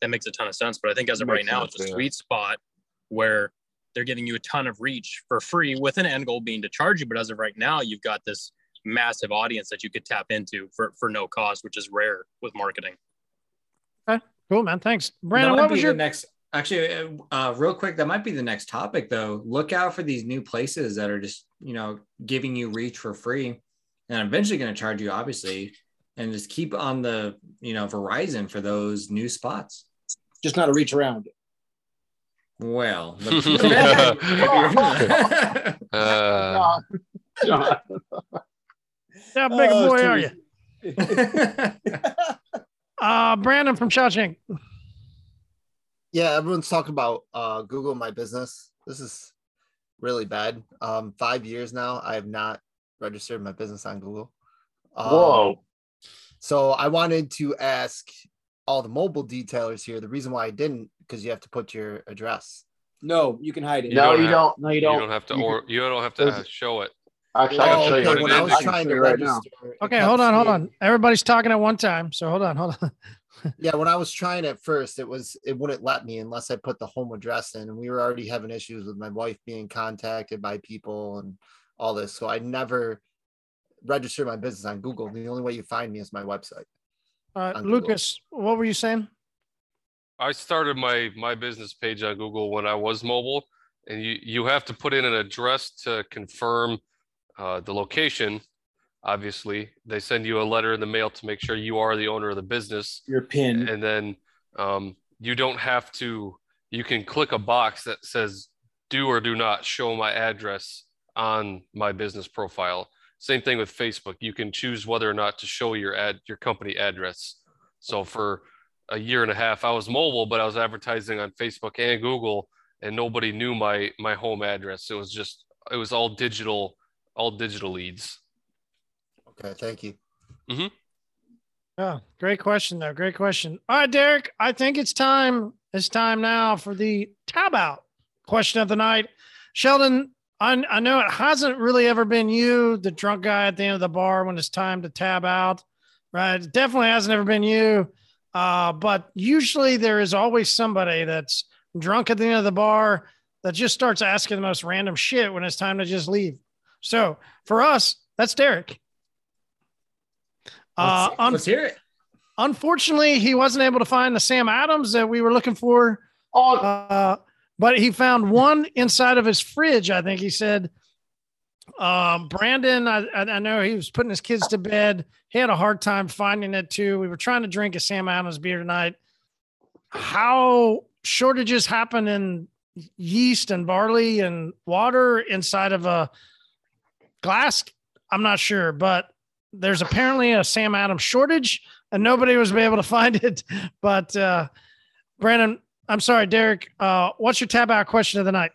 that makes a ton of sense. But I think as of right now, sense, it's a yeah. sweet spot where they're giving you a ton of reach for free with an end goal being to charge you. But as of right now, you've got this massive audience that you could tap into for, for no cost, which is rare with marketing. Okay. Cool, man. Thanks. Brandon, That might what was be your the next? Actually, uh, uh, real quick, that might be the next topic, though. Look out for these new places that are just, you know, giving you reach for free, and eventually going to charge you, obviously, and just keep on the, you know, Verizon for those new spots. Just not a reach around. Well, Uh, how big a Oh, boy are you? Uh, Brandon from Shawshank. Yeah, everyone's talking about uh, Google My Business. This is really bad. Um, five years now, I have not registered my business on Google. Um, Whoa. So I wanted to ask all the mobile detailers here. The reason why I didn't, because you have to put your address. No, you can hide it. No, you have- don't. No, you You don't. You don't have to, You or you don't have to uh, show it. Actually, I can show you. okay, when I was trying to you right now. Okay, hold on, hold on. Everybody's talking at one time, so hold on, hold on. yeah when i was trying at first it was it wouldn't let me unless i put the home address in and we were already having issues with my wife being contacted by people and all this so i never registered my business on google the only way you find me is my website Uh, On Google. Lucas, what were you saying? I started my my business page on Google when I was mobile, and you you have to put in an address to confirm uh, the location. Obviously, they send you a letter in the mail to make sure you are the owner of the business, Your pin. and then um, you don't have to. You can click a box that says "Do or do not show my address on my business profile." Same thing with Facebook. You can choose whether or not to show your ad your company address. So for a year and a half, I was mobile, but I was advertising on Facebook and Google, and nobody knew my my home address. It was just it was all digital, all digital leads. okay thank you Oh, great question, though. Great question. All right, Derek, I think it's time. It's time now for the tab out question of the night. Sheldon, I, I know it hasn't really ever been you, the drunk guy at the end of the bar when it's time to tab out, right? It definitely hasn't ever been you. Uh, but usually there is always somebody that's drunk at the end of the bar that just starts asking the most random shit when it's time to just leave. So for us, that's Derek. Uh, Let's- let's hear it. Unfortunately, he wasn't able to find the Sam Adams that we were looking for. Uh, but he found one inside of his fridge. I think he said, um, Brandon, I, I I know he was putting his kids to bed. He had a hard time finding it too. We were trying to drink a Sam Adams beer tonight. How shortages happen in yeast and barley and water inside of a glass? I'm not sure, but there's apparently a Sam Adams shortage and nobody was able to find it. But uh, Brandon, I'm sorry, Derek. Uh, what's your tab out question of the night?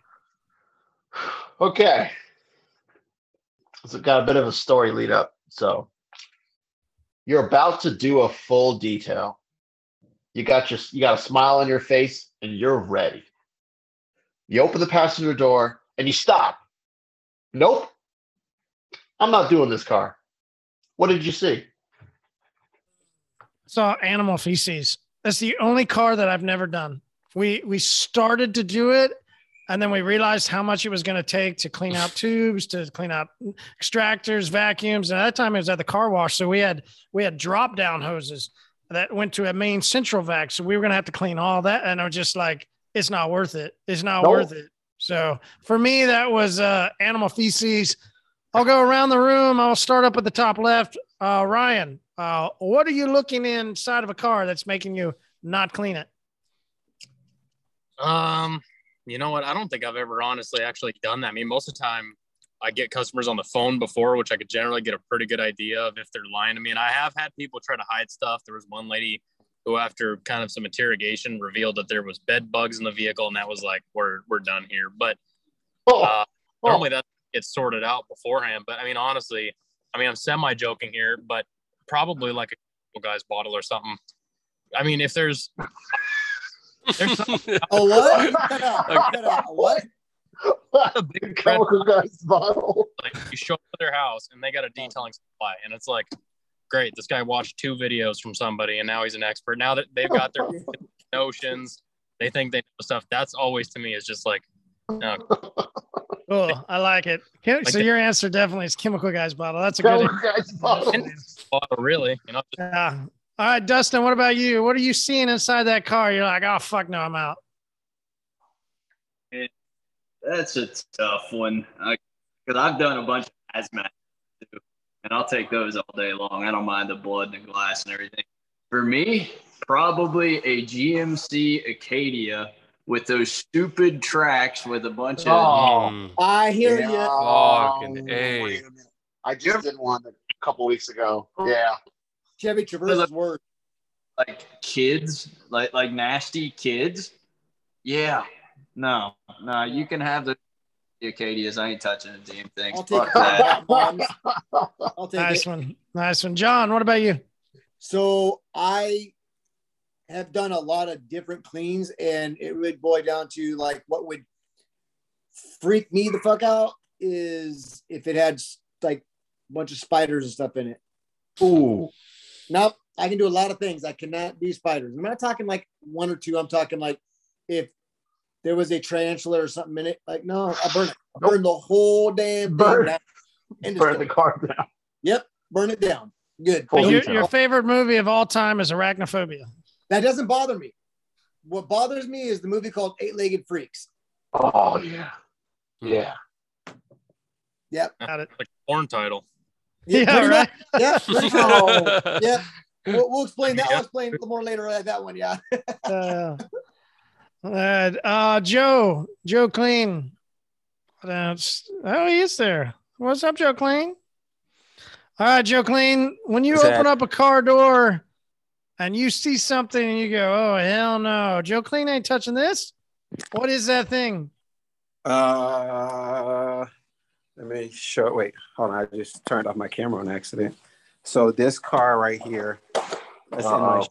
Okay. It's got a bit of a story lead up. So you're about to do a full detail. You got your you got a smile on your face and you're ready. You open the passenger door and you stop. Nope. I'm not doing this car. What did you see? saw animal feces. That's the only car that I've never done. We we started to do it, and then we realized how much it was going to take to clean out tubes, to clean out extractors, vacuums. And at that time, it was at the car wash, so we had we had drop down hoses that went to a main central vac. So we were going to have to clean all that, and I was just like, it's not worth it. It's not Nope. worth it. So for me, that was uh, animal feces. I'll go around the room. I'll start up at the top left. Uh, Ryan, uh, what are you looking inside of a car that's making you not clean it? Um, you know what? I don't think I've ever honestly actually done that. I mean, most of the time I get customers on the phone before, which I could generally get a pretty good idea of if they're lying to me. And I have had people try to hide stuff. There was one lady who, after kind of some interrogation, revealed that there was bed bugs in the vehicle, and that was like, we're we're done here. But uh, normally that gets sorted out beforehand. But I mean, honestly, I mean, I'm semi joking here, but probably like a guy's bottle or something. I mean, if there's there's some, Oh, what? Cut out, cut out. What? a big red like you show up at their house and they got a detailing supply and it's like great this guy watched two videos from somebody and now he's an expert now that they've got their notions they think they know stuff that's always to me is just like no. Oh, I like it. Chem- Like so the- your answer definitely is Chemical Guys bottle. That's a good. Chemical Guys bottle. Really you know Yeah. All right, Dustin. What about you? What are you seeing inside that car? You're like, oh fuck, no, I'm out. That's a tough one because I've done a bunch of hazmat too, and I'll take those all day long. I don't mind the blood and the glass and everything. For me, probably a GMC Acadia with those stupid tracks with a bunch of. Oh. Mm. I hear Yeah. Uh, you. Fucking oh, A. I just did one a couple weeks ago. Oh. Yeah. Chevy Traverse is worse. like kids, like like nasty kids. Yeah, no, no, you can have the Acadias. I ain't touching the damn thing. I'll take Fuck that. I'll take Nice it. one. Nice one, John. What about you? So I have done a lot of different cleans, and it would boil down to like what would freak me the fuck out is if it had like a bunch of spiders and stuff in it. Ooh. Nope. I can do a lot of things. I cannot be spiders. I'm not talking like one or two. I'm talking like if there was a tarantula or something in it. Like, no, I burn it. I burn the whole damn thing Burn- down. End of Burn the car down. Yep. Burn it down. Good. Your, your favorite movie of all time is Arachnophobia. That doesn't bother me. What bothers me is the movie called Eight Legged Freaks. Oh yeah. Yeah. Yep. Got it. like a porn title Yeah, pretty right. much. Yeah. pretty much. yeah. We'll, we'll explain that. I'll explain more later. uh, That one. Yeah. Uh, all right, uh, Joe, Joe Clean. That's oh, he is there. What's up, Joe Clean? All right, Joe Clean. When you What's open that? up a car door and you see something and you go, "Oh hell no, Joe Clean ain't touching this." What is that thing? Uh, let me show. Wait, hold on. I just turned off my camera on accident. So this car right here, that's in my. Uh-oh.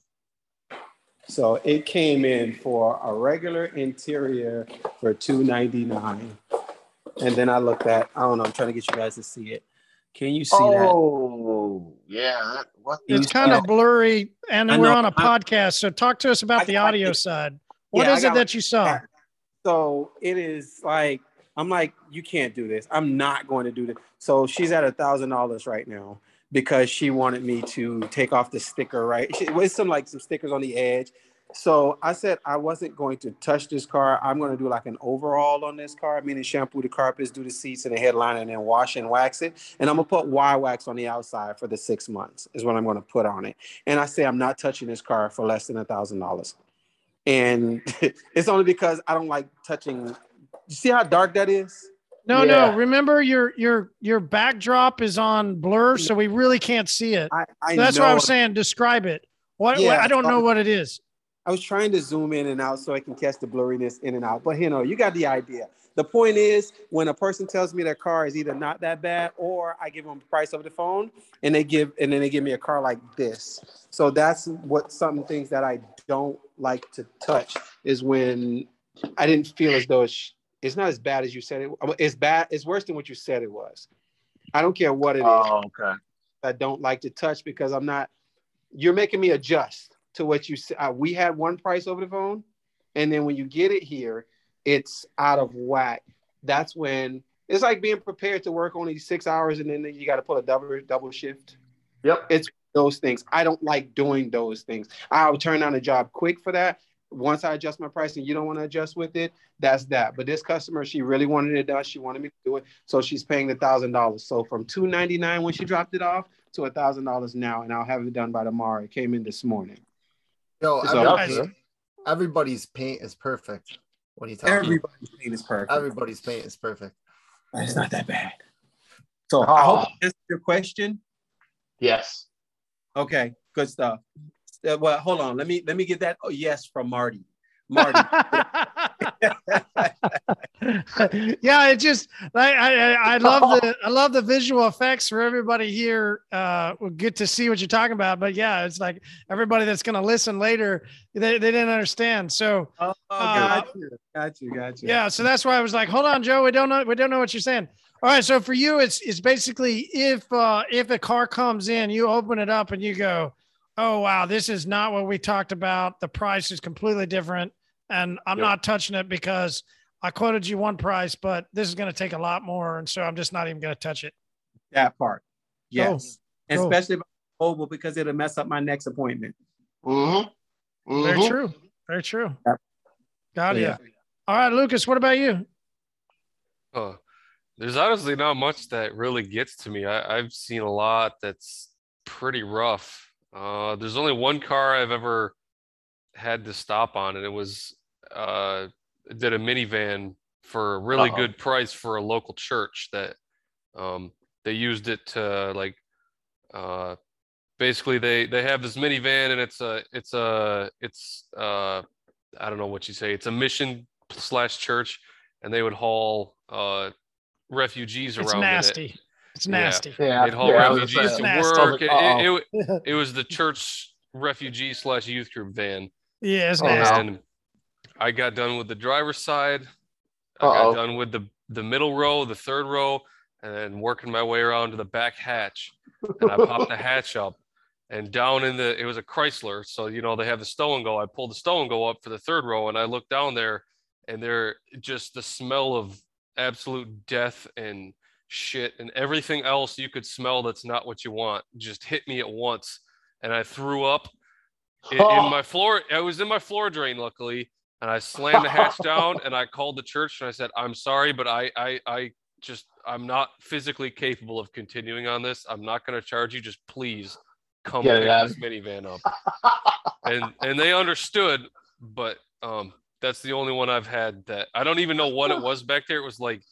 So it came in for a regular interior for two ninety nine, and then I looked at. I don't know. I'm trying to get you guys to see it. Can you see that? Oh, yeah. What? It's kind of blurry, and we're on a podcast. So talk to us about the audio side. What Yeah, is it that you saw? So it is like I'm like, you can't do this. I'm not going to do this. So she's at a thousand dollars right now because she wanted me to take off the sticker, right? She, with some like some stickers on the edge. So I said I wasn't going to touch this car. I'm going to do like an overhaul on this car, meaning shampoo the carpets, do the seats and the headliner, and then wash and wax it. And I'm gonna put Y wax on the outside for the six months is what I'm going to put on it. And I say I'm not touching this car for less than a thousand dollars. And it's only because I don't like touching. You see how dark that is? No, Yeah. no. Remember your your your backdrop is on blur, so we really can't see it. I So that's why I was saying describe it. What, Yeah, what I don't um, know what it is. I was trying to zoom in and out so I can catch the blurriness in and out. But you know, you got the idea. The point is, when a person tells me their car is either not that bad, or I give them the price over the phone, and they give, and then they give me a car like this. So that's what some things that I don't like to touch is when I didn't feel as though it's, it's not as bad as you said it. It's bad. It's worse than what you said it was. I don't care what it is. Oh, okay. I don't like to touch because I'm not. You're making me adjust to what you said. Uh, we had one price over the phone, and then when you get it here, it's out of whack. That's when it's like being prepared to work only six hours, and then you got to pull a double double shift. Yep. It's those things. I don't like doing those things. I'll turn down a job quick for that. Once I adjust my price and you don't want to adjust with it, that's that. But this customer, she really wanted it done. She wanted me to do it. So she's paying the thousand dollars. So from two ninety nine when she dropped it off to a thousand dollars now, and I'll have it done by tomorrow. It came in this morning. Yo, So- everybody's, everybody's paint is perfect. What are you talking? Everybody's paint is perfect. Everybody's paint is perfect. It's not that bad. So I hope I answered your question. Yes. Okay, good stuff. Uh, well, hold on. Let me let me get that oh, yes from Marty. Marty. yeah, it just I, I I- love the I love the visual effects for everybody here. Uh, will get to see what you're talking about, but yeah, it's like everybody that's gonna listen later, they, they didn't understand. So oh, uh, got you, got you, got you. yeah, so that's why I was like, hold on, Joe, we don't know we don't know what you're saying. All right, so for you, it's it's basically if uh, if a car comes in, you open it up and you go, oh wow, this is not what we talked about. The price is completely different, and I'm Yep. not touching it because I quoted you one price, but this is going to take a lot more, and so I'm just not even going to touch it. that part. Yes, Cool. especially if I'm mobile because it'll mess up my next appointment. Mm-hmm. Very true. Very true. Got Yeah. you. All right, Lucas, what about you? Uh, there's honestly not much that really gets to me. I, I've seen a lot that's pretty rough. Uh, there's only one car I've ever had to stop on, and it was uh, did a minivan for a really Uh-oh. good price for a local church that um, they used it to like uh, basically they they have this minivan and it's a it's a it's uh I don't know what you say it's a mission slash church and they would haul uh refugees It's around in it. nasty. It's nasty. Yeah, They'd haul yeah, I was refugees to saying. work. It, Uh-oh. it, it, it was the church refugee slash youth group van. Yeah, it's Oh, no. nasty. And I got done with the driver's side. I Uh-oh. got done with the the middle row, the third row, and then working my way around to the back hatch. And I popped the hatch up, and down in the it was a Chrysler, so you know they have the stow and go. I pulled the stow and go up for the third row, and I looked down there, and there just the smell of absolute death and shit and everything else you could smell that's not what you want just hit me at once, and I threw up in, in my floor. I was in my floor drain, luckily, and I slammed the hatch down and I called the church and I said, "I'm sorry, but I I I just I'm not physically capable of continuing on this. I'm not going to charge you. Just please come Get it pick out. this minivan up." and and they understood, but um, that's the only one I've had that I don't even know what it was back there. It was like.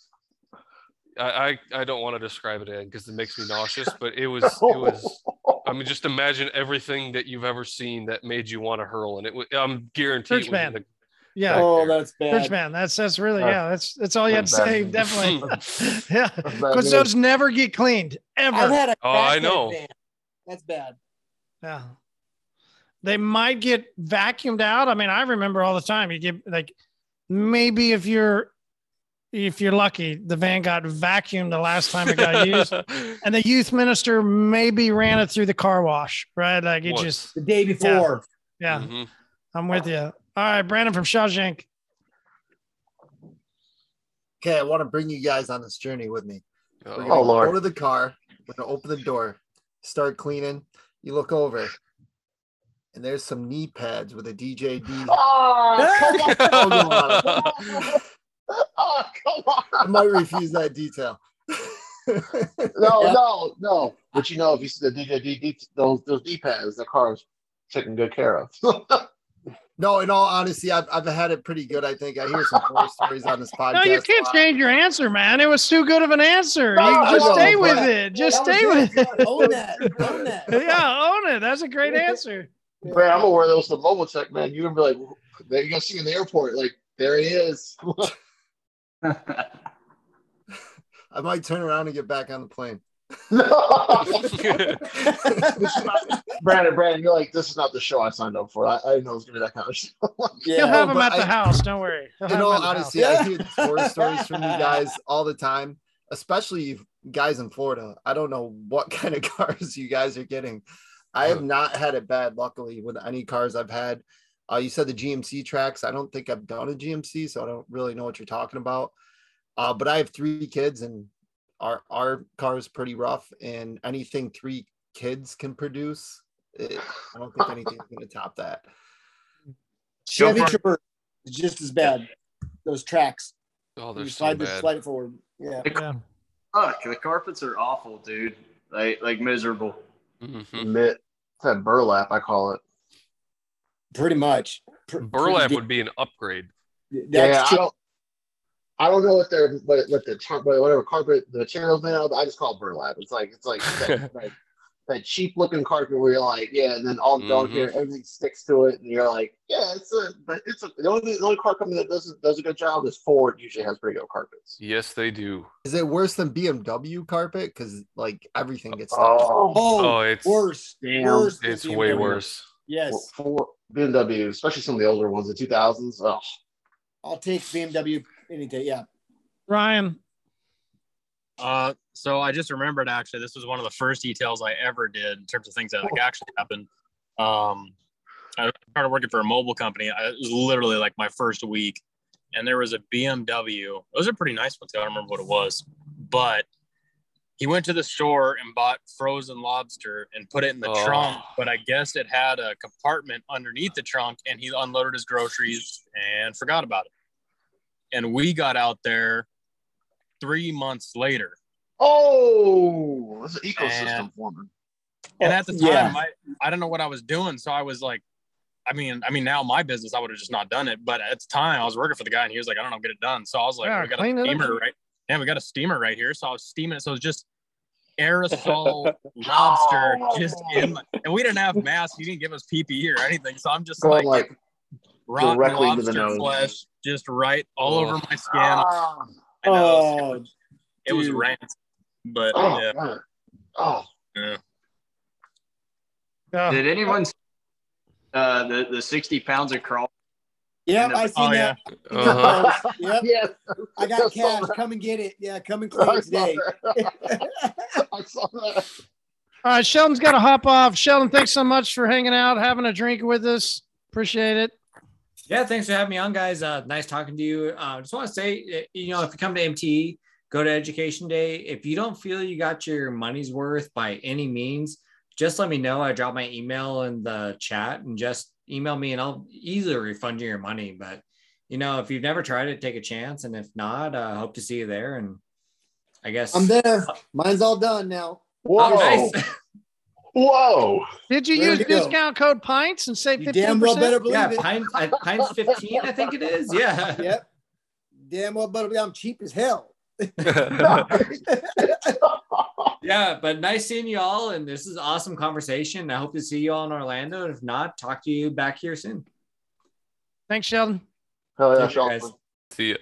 I, I I don't want to describe it in because it makes me nauseous, but it was it was I mean, just imagine everything that you've ever seen that made you want to hurl, and it. was I'm guaranteed. Church it was in the- Yeah. Oh, that's bad. Church man, that's that's really Uh, yeah, that's that's all you had to say. news. Definitely, yeah, because those never get cleaned ever. I've had a Oh, I know. van. That's bad. Yeah. They might get vacuumed out. I mean, I remember all the time. You get like maybe if you're if you're lucky, the van got vacuumed the last time it got used, and the youth minister maybe ran it through the car wash, right? Like it Once. just The day before. Yeah, Mm-hmm. I'm with you. All right, Brandon from Shawshank. Okay, I want to bring you guys on this journey with me. We're Oh, gonna Lord. Go to the car. We're gonna open the door, start cleaning. You look over, and there's some knee pads with a DJD. Oh, oh, oh, come on. I might refuse that detail. No, no, no. But you know, if you see the DJ D, D, those those D pads, the car's taken good care of. No, in all honesty, I've, I've had it pretty good. I think I hear some horror stories on this podcast. No, you can't change your answer, man. It was too good of an answer. No, you just know, stay with it. Just that stay it. with it. Own that. Own that. yeah, own it. That's a great answer. Brad, I'm gonna wear those to mobile tech, man. You're gonna be like, you're gonna see you in the airport, like there he is. I might turn around and get back on the plane. Brandon, Brandon, you're like, this is not the show I signed up for. I, I didn't know it was gonna be that kind of show. yeah, He'll have him but at the I- house. Don't worry. He'll in all at the house. honesty, I hear horror stories from you guys all the time, especially you guys in Florida. I don't know what kind of cars you guys are getting. I have not had it bad, luckily, with any cars I've had. Uh, you said the GMC tracks. I don't think I've done a GMC, so I don't really know what you're talking about. Uh, but I have three kids, and our our car is pretty rough. And anything three kids can produce, it, I don't think anything's going to top that. Chevy Go. Traverse is just as bad. Those tracks. Oh, they're you so slide, the- bad. slide it forward. Yeah. Fuck, the carpets are awful, dude. Like like miserable. Mm-hmm. Admit that burlap, I call it. Pretty much. Burlap would be an upgrade. yeah, I don't, I don't know what they're what, what the tar- whatever carpet the materials made of. I just call it burlap. It's like it's like that, like that cheap looking carpet where you're like, yeah, and then all down Mhm. here everything sticks to it, and you're like, yeah, it's a but it's a the only the only car company that does does a good job is Ford. Usually has pretty good carpets. Yes, they do. Is it worse than BMW carpet? Because like everything gets stuck. Oh, Oh, it's worse. Damn. Worse than It's way BMW. worse. Yes. For BMW, especially some of the older ones, the 2000s. Oh, I'll take BMW any day. Yeah. Ryan. Uh, so I just remembered actually, this was one of the first details I ever did in terms of things that like actually happened. Um, I started working for a mobile company. I, it was literally like my first week, and there was a BMW. It was a pretty nice one too. I don't remember what it was, but he went to the store and bought frozen lobster and put it in the Oh. trunk. But I guess it had a compartment underneath the trunk, and he unloaded his groceries and forgot about it. And we got out there three months later. oh, it's an ecosystem And- forming. And at the time, Yeah. I, I don't know what I was doing. So I was like, I mean, I mean, now my business, I would have just not done it. But at the time, I was working for the guy, and he was like, I don't know, get it done. So I was like, Yeah, we got a clean it up. steamer right. Yeah, we got a steamer right here. So I was steaming it. So it was just aerosol lobster, just oh. in. My, and we didn't have masks. He didn't give us PPE or anything. So I'm just Going like, like rotten directly into the nose. flesh, just right all Oh. over my skin. Ah, I know, Oh, it was dude. rank, but oh, yeah. man. oh, yeah. Yeah. Did anyone see, uh the the 60 pounds of crawl? Yep, I seen Oh, yeah. Uh-huh. Yep. yes. I got cash. Come and get it. Yeah, come and clean I it today. I saw that. All right, Sheldon's got to hop off. Sheldon, thanks so much for hanging out, having a drink with us. Appreciate it. Yeah, thanks for having me on, guys. Uh, nice talking to you. Uh, just want to say, eh, you know, if you come to MTE, go to Education Day. If you don't feel you got your money's worth by any means, just let me know. I drop my email in the chat and just email me, and I'll easily refund you your money. But you know, if you've never tried it, take a chance, and if not, uh, hope to see you there. And I guess I'm there. Mine's all done now. Whoa. Oh, nice. Whoa. Did you Ready use to go. discount code PINTS and save 15%? damn well better believe yeah, it. Pines, I, Pines 15, I think it is. Yeah. Yep. Damn well better believe I'm cheap as hell. Yeah, but nice seeing you all, and this is awesome conversation. I hope to see you all in Orlando. And if not, talk to you back here soon. Thanks, Sheldon. Hell yeah, Take guys. Sheldon. See ya.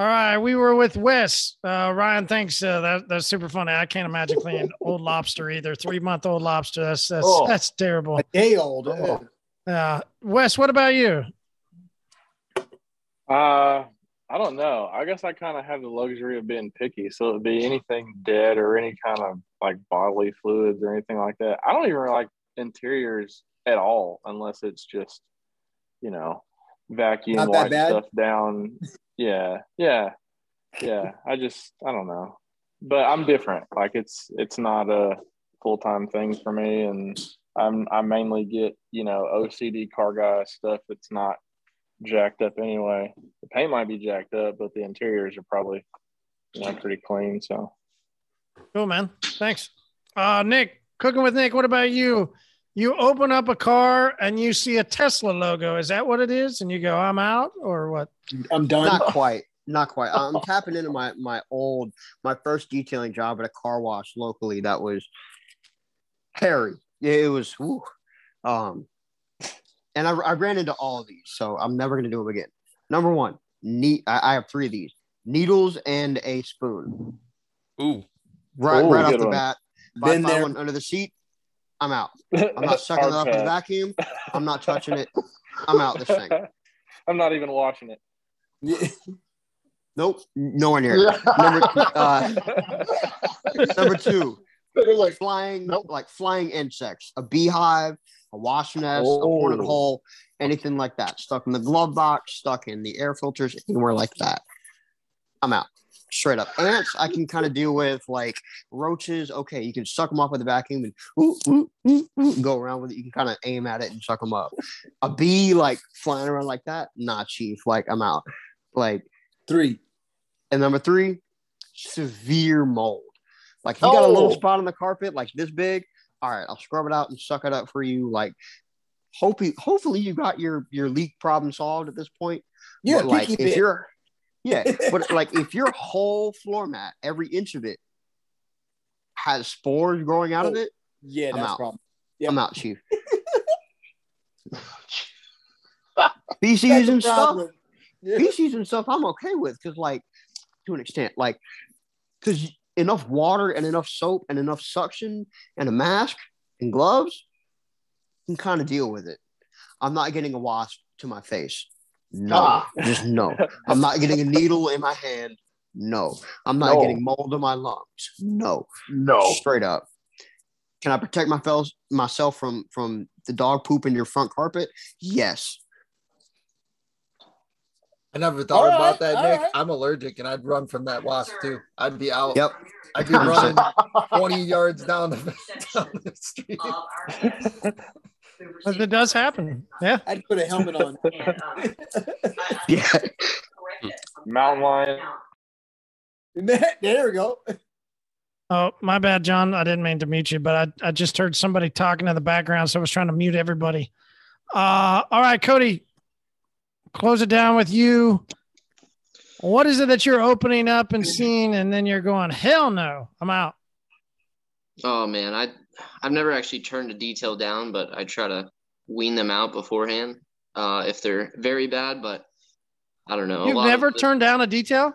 All right, we were with Wes. Uh, Ryan, thanks. Uh, that, that's super funny. I can't imagine cleaning old lobster either. Three month old lobster. That's that's Oh. that's terrible. A day old. Oh. Uh, Wes, what about you? Uh, I don't know. I guess I kind of have the luxury of being picky. So it'd be anything dead or any kind of like bodily fluids or anything like that. I don't even like interiors at all unless it's just, you know, vacuum wipe stuff down. Yeah. Yeah. Yeah. I just, I don't know. But I'm different. Like it's, it's not a full time thing for me. And I'm, I mainly get, you know, OCD car guy stuff that's not jacked up anyway. The paint might be jacked up, but the interiors are probably you know pretty clean. So Cool, man. Thanks. Uh, Nick, cooking with Nick. What about you? You open up a car and you see a Tesla logo. Is that what it is? And you go, I'm out or what? I'm done. Not quite. Not quite. I'm tapping into my my old my first detailing job at a car wash locally. That was hairy. Yeah, it was. whew. Um, and I, I ran into all of these, so I'm never gonna do them again. Number one, neat. I, I have three of these: needles and a spoon. Ooh, Right, Ooh, right off the one. bat. If Been I find there. one under the seat, I'm out. I'm not sucking it up in the vacuum. I'm not touching it. I'm out this thing. I'm not even watching it. Nope, nowhere near. Number uh, number two, flying like flying insects, a beehive, a wasp nest, a hornet Oh. hole, anything like that. Stuck in the glove box, stuck in the air filters, anywhere like that. I'm out. Straight up. Ants, I can kind of deal with like roaches. Okay, you can suck them off with a vacuum and ooh, ooh, ooh, go around with it. You can kind of aim at it and suck them up. A bee like flying around like that, nah, chief. Like I'm out. Like Three. and number three, severe mold. Like if you got a little Oh. spot on the carpet like this big, all right, I'll scrub it out and suck it up for you. Like hopefully, hopefully you got your your leak problem solved at this point. Yeah, like if bit. you're yeah, but like if your whole floor mat, every inch of it has spores growing out of Oh, it, Yeah, I'm that's out. problem. I'm out, chief. Feces and stuff. feces and stuff I'm okay with because like to an extent like because enough water and enough soap and enough suction and a mask and gloves can kind of deal with it. I'm not getting a wasp to my face. No, just no. I'm not getting a needle in my hand. No, I'm not No. getting mold in my lungs. No, No. straight up. Can I protect my fel- myself from from the dog poop in your front carpet? Yes. I never thought All about right, that, Nick. right. I'm allergic and I'd run from that wasp too. I'd be out. Yep. I'd be running 20 yards down the, down the street. But it does happen. Yeah. I'd put a helmet on. Yeah. Mountain lion. there we go. Oh, my bad, John. I didn't mean to mute you, but I, I just heard somebody talking in the background, so I was trying to mute everybody. Uh, all right, Cody, close it down with you. What is it that you're opening up and seeing, and then you're going, hell no, I'm out. Oh man, I I've never actually turned a detail down, but I try to wean them out beforehand uh, if they're very bad. But I don't know. You've never turned down a detail?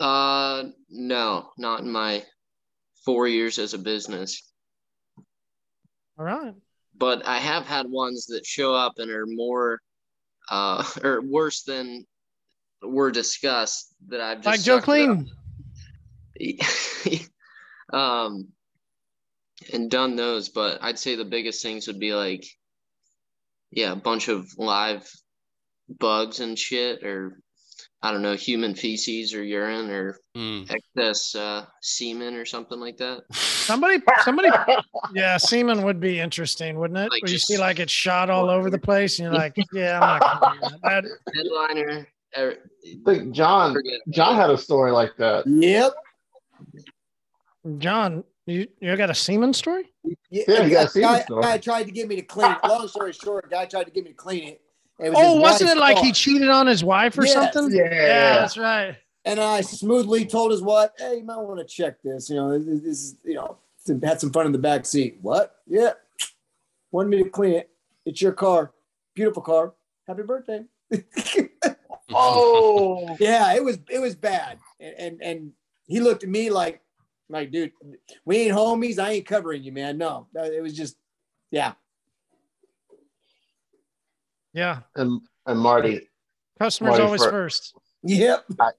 Uh, no, not in my four years as a business. All right. But I have had ones that show up and are more, uh, or worse than were discussed that I've just Like Joe sucked it up. Clean. um and done those but i'd say the biggest things would be like yeah a bunch of live bugs and shit or i don't know human feces or urine or Hmm. excess uh, semen or something like that Somebody, somebody, yeah, semen would be interesting, wouldn't it? Like Where you see like it's shot all over the place, and you're like, yeah, I'm not gonna do that. That- headliner er, I think John John had a story like that. Yep. John, you you got a semen story? Yeah, Yeah, you got a semen guy, store. guy tried to get me to clean it. Long story short, guy tried to get me to clean it. It was Oh, wasn't it wife's like he cheated on his wife or Yes. something? Yeah. that's right. And I smoothly told his wife, "Hey, you might want to check this. You know, this, this is you know, had some fun in the back seat. What? Yeah, wanted me to clean it. It's your car, beautiful car. Happy birthday. Oh, Yeah, it was it was bad, and and, and he looked at me like, like, dude, we ain't homies. I ain't covering you, man. No, it was just, yeah. Yeah, And and Marty, customers Marty, always for- first. Yep. I,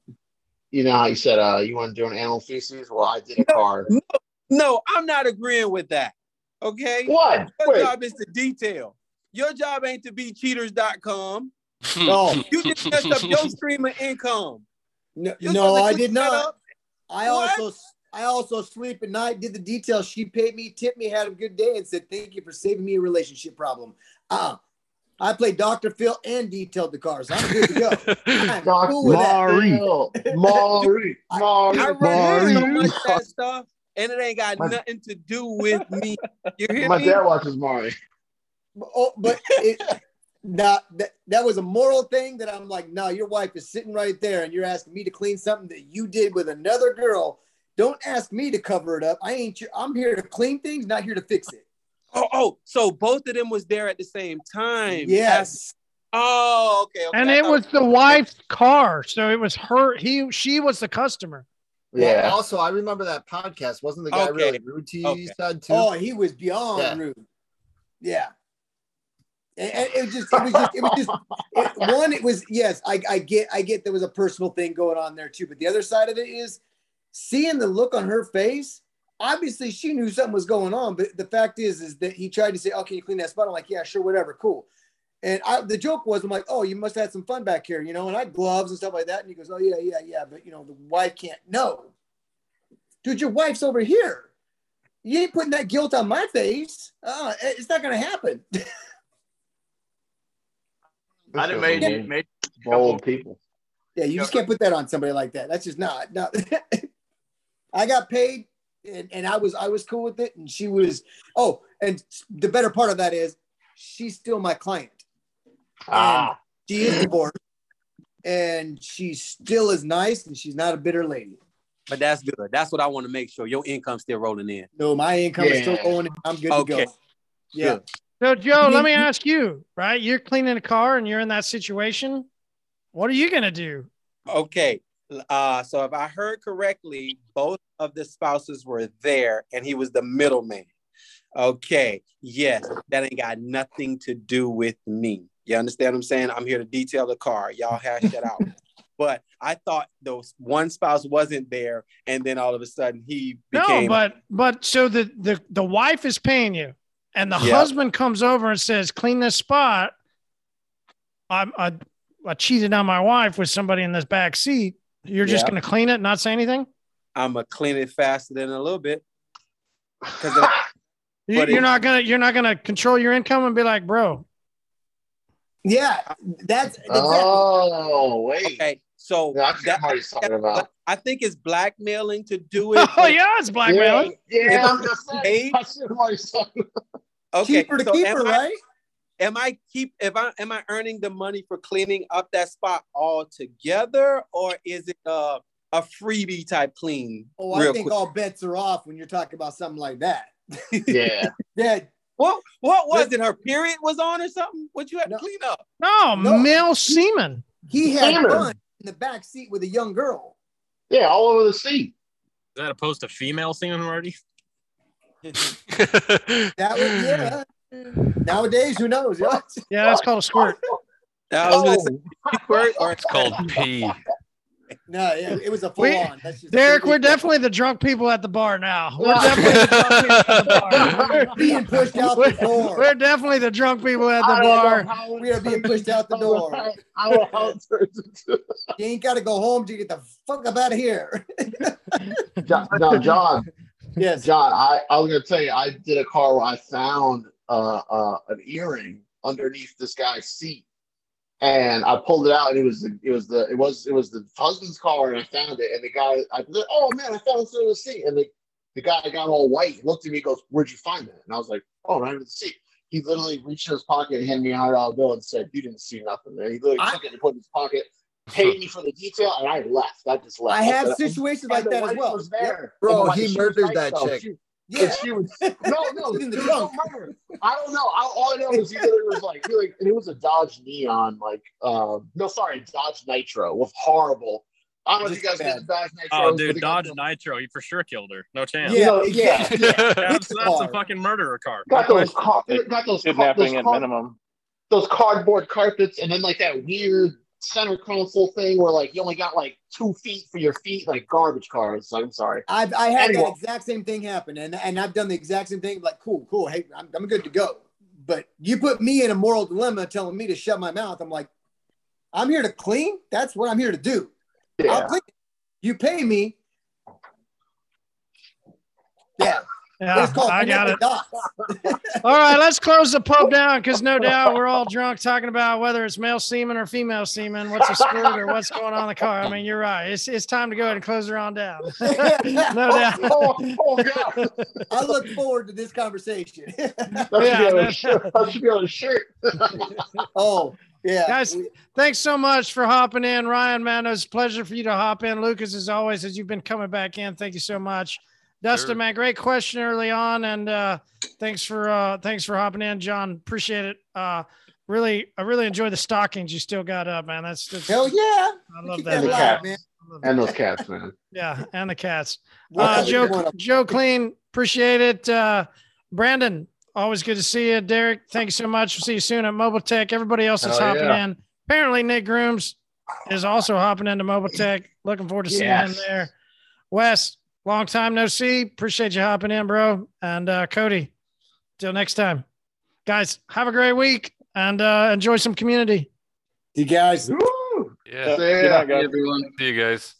you know how you said uh, you want to do an animal feces? Well, I did a car. No, I'm not agreeing with that. Okay. What? Your Wait. job is to detail. Your job ain't to be cheaters.com. No. You just messed up your stream of income. No, no, I did not. up. I What? also I also sleep at night, did the details. She paid me, tipped me, had a good day, and said, Thank you for saving me a relationship problem. Uh I played Dr. Phil and detailed the cars. I'm good to go. I'm cool with that. Mari, Mari, I Mari, read so Mari. much of that stuff, and it ain't got My- nothing to do with me. You hear My me? dad watches Mari. Oh, but it, not that that was a moral thing that I'm like, no, your wife is sitting right there, and you're asking me to clean something that you did with another girl. Don't ask me to cover it up. I ain't. your- I'm here to clean things, not here to fix it. Oh, oh, so both of them was there at the same time. Yes. Oh, okay. okay. And it was the wife's car, so it was her. He, she was the customer. Yeah. Well, also, I remember that podcast. Wasn't the guy Okay. really rude to you? Okay. You said too. Oh, he was beyond Yeah. rude. Yeah. And, and it was just, it was just, it was just, it, one, it was, yes, I, I get, I get there was a personal thing going on there too. But the other side of it is seeing the look on her face. Obviously, she knew something was going on. But the fact is, is that he tried to say, "Oh, can you clean that spot?" I'm like, "Yeah, sure, whatever, cool." And I, the joke was, I'm like, "Oh, you must have had some fun back here, you know." And I had gloves and stuff like that. And he goes, "Oh yeah, yeah, yeah," but you know, the wife can't. No, dude, your wife's over here. You ain't putting that guilt on my face. Uh, it's not gonna happen. I done made, made bold people. Yeah, you just can't put that on somebody like that. That's just not. No, I got paid, and, and I was I was cool with it, and she was. Oh, and the better part of that is, she's still my client. Ah. She is divorced, and she still is nice, and she's not a bitter lady. But that's good. That's what I want to make sure your income's still rolling in. No, my income is still Yeah. going. in. I'm good Okay. to go. Yeah. So, Joe, let me ask you, right? You're cleaning a car and you're in that situation. What are you going to do? Okay. Uh, so if I heard correctly, both of the spouses were there and he was the middleman. Okay. Yes, that ain't got nothing to do with me. You understand what I'm saying? I'm here to detail the car. Y'all hash that out. But I thought those one spouse wasn't there, and then all of a sudden he became No, but but so the the the wife is paying you, and the Yeah. husband comes over and says, "Clean this spot." I'm I, I cheated on my wife with somebody in this back seat. You're just Yeah. going to clean it, and not say anything. I'm gonna clean it faster than a little bit. Because you, you're it- not gonna you're not gonna control your income and be like, bro. Yeah, that's Oh, wait. Okay, so That's that, what he's talking about. I think it's blackmailing to do it. Oh yeah, it's blackmailing. Yeah, yeah, I'm just saying. paid- That's what he's talking about. Okay, Cheaper to so keep am her, I- right? Am I keep if I am I earning the money for cleaning up that spot all together, or is it a a freebie type clean? Oh, I think quick? all bets are off when you're talking about something like that. Yeah. Yeah, What what was it? Her period was on or something? What you had to clean up? No, No. male semen. he had Hammer. fun in the back seat with a young girl. Yeah, all over the seat. Is that opposed to female semen already? That was yeah. Nowadays, who knows? Yeah. Yeah, that's called a squirt. I was gonna say oh. squirt or It's called pee. No, yeah, it was a full We- on. That's just Derek, we're definitely the drunk people at the bar now. We're definitely the drunk people at the bar. being pushed out the door. We're definitely the drunk people at the I bar. We are being pushed out the door. I don't know how it turns into. You ain't got to go home to get the fuck up out of here. John, no, John. Yes. John, I, I was gonna tell you, I did a car where I found uh, uh, an earring underneath this guy's seat, and I pulled it out, and it was the, it was the it was it was the husband's car, and I found it, and the guy, I said, oh man, I found it under the seat, and the the guy got all white, he looked at me, goes, where'd you find that? And I was like, oh, right under the seat. He literally reached in his pocket and handed me a hundred dollar bill and said, you didn't see nothing there. He literally I- took it and put it in his pocket, paid me for the detail, and I left. I just left. I have said, situations like that as well. Was there. Bro, And the wife- he murdered that though. chick. She- Yeah. and she was no, no, In the trunk. no. I don't know. I, all I know is he literally was like, he like, and it was a Dodge Neon, like, um, no, sorry, Dodge Nitro, with horrible. I don't know if you guys get the Dodge Nitro. Oh, dude, Dodge Nitro. He for sure killed her. No chance. Yeah, yeah, Yeah, that's, that's a fucking murderer car. Got those, car- got those, car- Kidnapping those, at minimum. those cardboard carpets, and then like that weird center console thing where like you only got like two feet for your feet, like garbage cars. So I'm sorry. I've I had Anyway. that exact same thing happen, and and I've done the exact same thing. Like, cool, cool. Hey, I'm, I'm good to go. But you put me in a moral dilemma, telling me to shut my mouth. I'm like, I'm here to clean. That's what I'm here to do. I'll clean. You pay me. Yeah. Yeah, It's called I got it. All right, let's close the pub down because no doubt we're all drunk talking about whether it's male semen or female semen, what's a skirt or what's going on in the car. I mean, you're right. It's, it's time to go ahead and close her on down. no doubt. Oh, oh, oh, I look forward to this conversation. That should, be on a shirt. that should be on a shirt. oh, yeah. Guys, thanks so much for hopping in. Ryan, man, it was a pleasure for you to hop in. Lucas, as always, as you've been coming back in, thank you so much. Dustin, Sure. man, great question early on, and uh, thanks for uh, thanks for hopping in, John. Appreciate it. Uh, really, I really enjoy the stockings you still got up, man. That's, that's Hell yeah. I love Keep that. that alive, man. And those cats, man. Yeah, and the cats. Uh, Joe, Joe Clean, appreciate it. Uh, Brandon, always good to see you. Derek, thank you so much. We'll see you soon at Mobile Tech. Everybody else is Hell hopping yeah. in. Apparently, Nick Grooms is also hopping into Mobile Tech. Looking forward to seeing him there. Wes, long time no see. Appreciate you hopping in, bro. And uh, Cody, till next time. Guys, have a great week and uh, enjoy some community. You guys. Yeah. Good night, guys. everyone. See you guys.